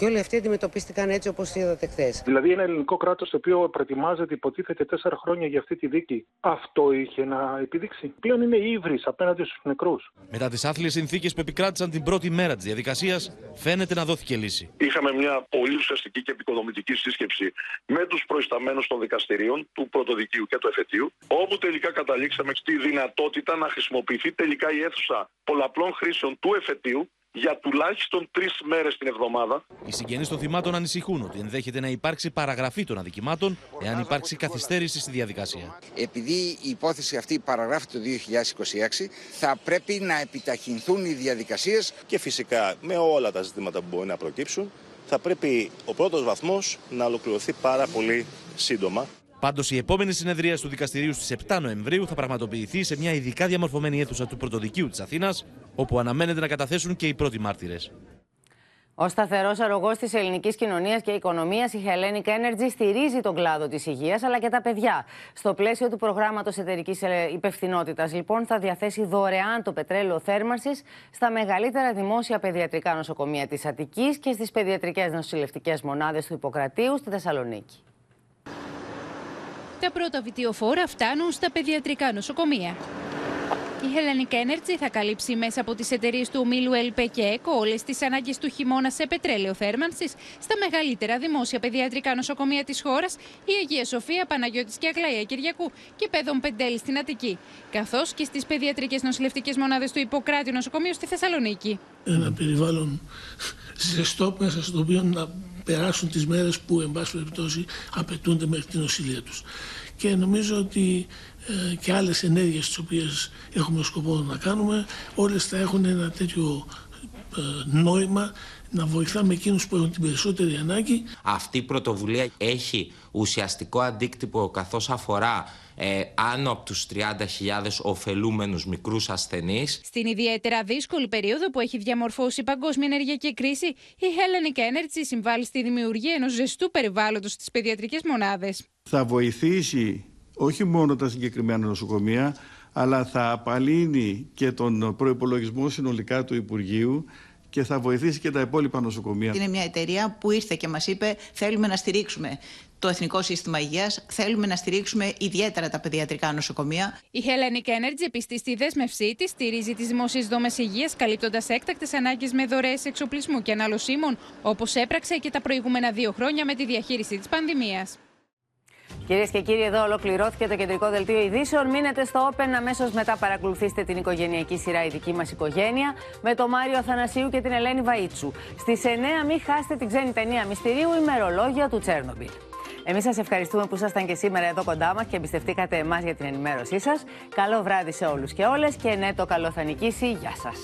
Και όλοι αυτοί αντιμετωπίστηκαν έτσι όπως είδατε χθες. Δηλαδή, ένα ελληνικό κράτος το οποίο προετοιμάζεται, υποτίθεται, τέσσερα χρόνια για αυτή τη δίκη, αυτό είχε να επιδείξει; Πλέον είναι ύβρις απέναντι στους νεκρούς. Μετά τις άθλιες συνθήκες που επικράτησαν την πρώτη μέρα της διαδικασίας, φαίνεται να δόθηκε λύση. Είχαμε μια πολύ ουσιαστική και επικοδομητική σύσκεψη με τους προϊσταμένους των δικαστηρίων, του πρωτοδικείου και του εφετείου, όπου τελικά καταλήξαμε στη δυνατότητα να χρησιμοποιηθεί τελικά η αίθουσα πολλαπλών χρήσεων του εφετείου για τουλάχιστον τρεις μέρες την εβδομάδα. Οι συγγενείς των θυμάτων ανησυχούν ότι ενδέχεται να υπάρξει παραγραφή των αδικημάτων εάν υπάρξει καθυστέρηση στη διαδικασία. Επειδή η υπόθεση αυτή παραγράφεται το 2026, θα πρέπει να επιταχυνθούν οι διαδικασίες. Και φυσικά με όλα τα ζητήματα που μπορεί να προκύψουν, θα πρέπει ο πρώτος βαθμός να ολοκληρωθεί πάρα πολύ σύντομα. Πάντως, η επόμενη συνεδρία του δικαστηρίου στις 7 Νοεμβρίου θα πραγματοποιηθεί σε μια ειδικά διαμορφωμένη αίθουσα του Πρωτοδικείου της Αθήνας, όπου αναμένεται να καταθέσουν και οι πρώτοι μάρτυρες. Ο σταθερός αρρωγός της ελληνικής κοινωνίας και οικονομίας, η Hellenic Energy, στηρίζει τον κλάδο της υγείας αλλά και τα παιδιά. Στο πλαίσιο του προγράμματος εταιρικής υπευθυνότητας, λοιπόν, θα διαθέσει δωρεάν το πετρέλαιο θέρμανσης στα μεγαλύτερα δημόσια παιδιατρικά νοσοκομεία της Αττικής και στις παιδιατρικές νοσηλευτικές μονάδες του Ιπποκρατίου στη Θεσσαλονίκη. Τα πρώτα βιτιοφόρα φτάνουν στα παιδιατρικά νοσοκομεία. Η Hellenic Energy θα καλύψει μέσα από τις εταιρείες του ομίλου ΕΛΠΕ και ΕΚΟ όλες τις ανάγκες του χειμώνα σε πετρέλαιο θέρμανσης στα μεγαλύτερα δημόσια παιδιατρικά νοσοκομεία της χώρας, η Αγία Σοφία, Παναγιώτης και Αγλαία Κυριακού και Πέδων Πεντέλη στην Αττική, καθώς και στις παιδιατρικές νοσηλευτικές μονάδες του Ιπποκράτη Νοσοκομείου στη Θεσσαλονίκη. Ένα περιβάλλον ζεστό μέσα στο οποίο να περάσουν τις μέρες που εν πάση περιπτώσει απαιτούνται μέχρι την νοσηλεία τους. Και νομίζω ότι ε, και άλλες ενέργειες τις οποίες έχουμε σκοπό να κάνουμε όλες θα έχουν ένα τέτοιο ε, νόημα να βοηθάμε εκείνους που έχουν την περισσότερη ανάγκη. Αυτή η πρωτοβουλία έχει ουσιαστικό αντίκτυπο καθώς αφορά ε, άνω από τους 30.000 ωφελούμενους μικρούς ασθενείς. Στην ιδιαίτερα δύσκολη περίοδο που έχει διαμορφώσει η παγκόσμια ενεργειακή κρίση, η Hellenic Energy συμβάλλει στη δημιουργία ενός ζεστού περιβάλλοντος στις παιδιατρικές μονάδες. Θα βοηθήσει όχι μόνο τα συγκεκριμένα νοσοκομεία, αλλά θα απαλύνει και τον προϋπολογισμό συνολικά του Υπουργείου και θα βοηθήσει και τα υπόλοιπα νοσοκομεία. Είναι μια εταιρεία που ήρθε και μας είπε θέλουμε να στηρίξουμε το Εθνικό Σύστημα Υγείας, θέλουμε να στηρίξουμε ιδιαίτερα τα παιδιατρικά νοσοκομεία. Η Hellenic Energy επιστή στη δέσμευσή της στηρίζει τις δημόσιες δόμες υγείας, καλύπτοντας έκτακτες ανάγκες με δωρεές εξοπλισμού και αναλωσίμων, όπως έπραξε και τα προηγούμενα δύο χρόνια με τη διαχείριση της πανδημίας. Κυρίες και κύριοι, εδώ ολοκληρώθηκε το κεντρικό δελτίο ειδήσεων. Μείνετε στο Open. Αμέσως μετά παρακολουθήστε την οικογενειακή σειρά Η δική μας οικογένεια με τον Μάριο Αθανασίου και την Ελένη Βαΐτσου. Στις 9 μην χάσετε την ξένη ταινία Μυστηρίου ημερολόγια του Τσέρνομπιλ. Εμείς σας ευχαριστούμε που ήσασταν και σήμερα εδώ κοντά μας και εμπιστευτήκατε εμάς για την ενημέρωσή σας. Καλό βράδυ σε όλους και όλες και ναι, το καλό θα νικήσει. Γεια σας.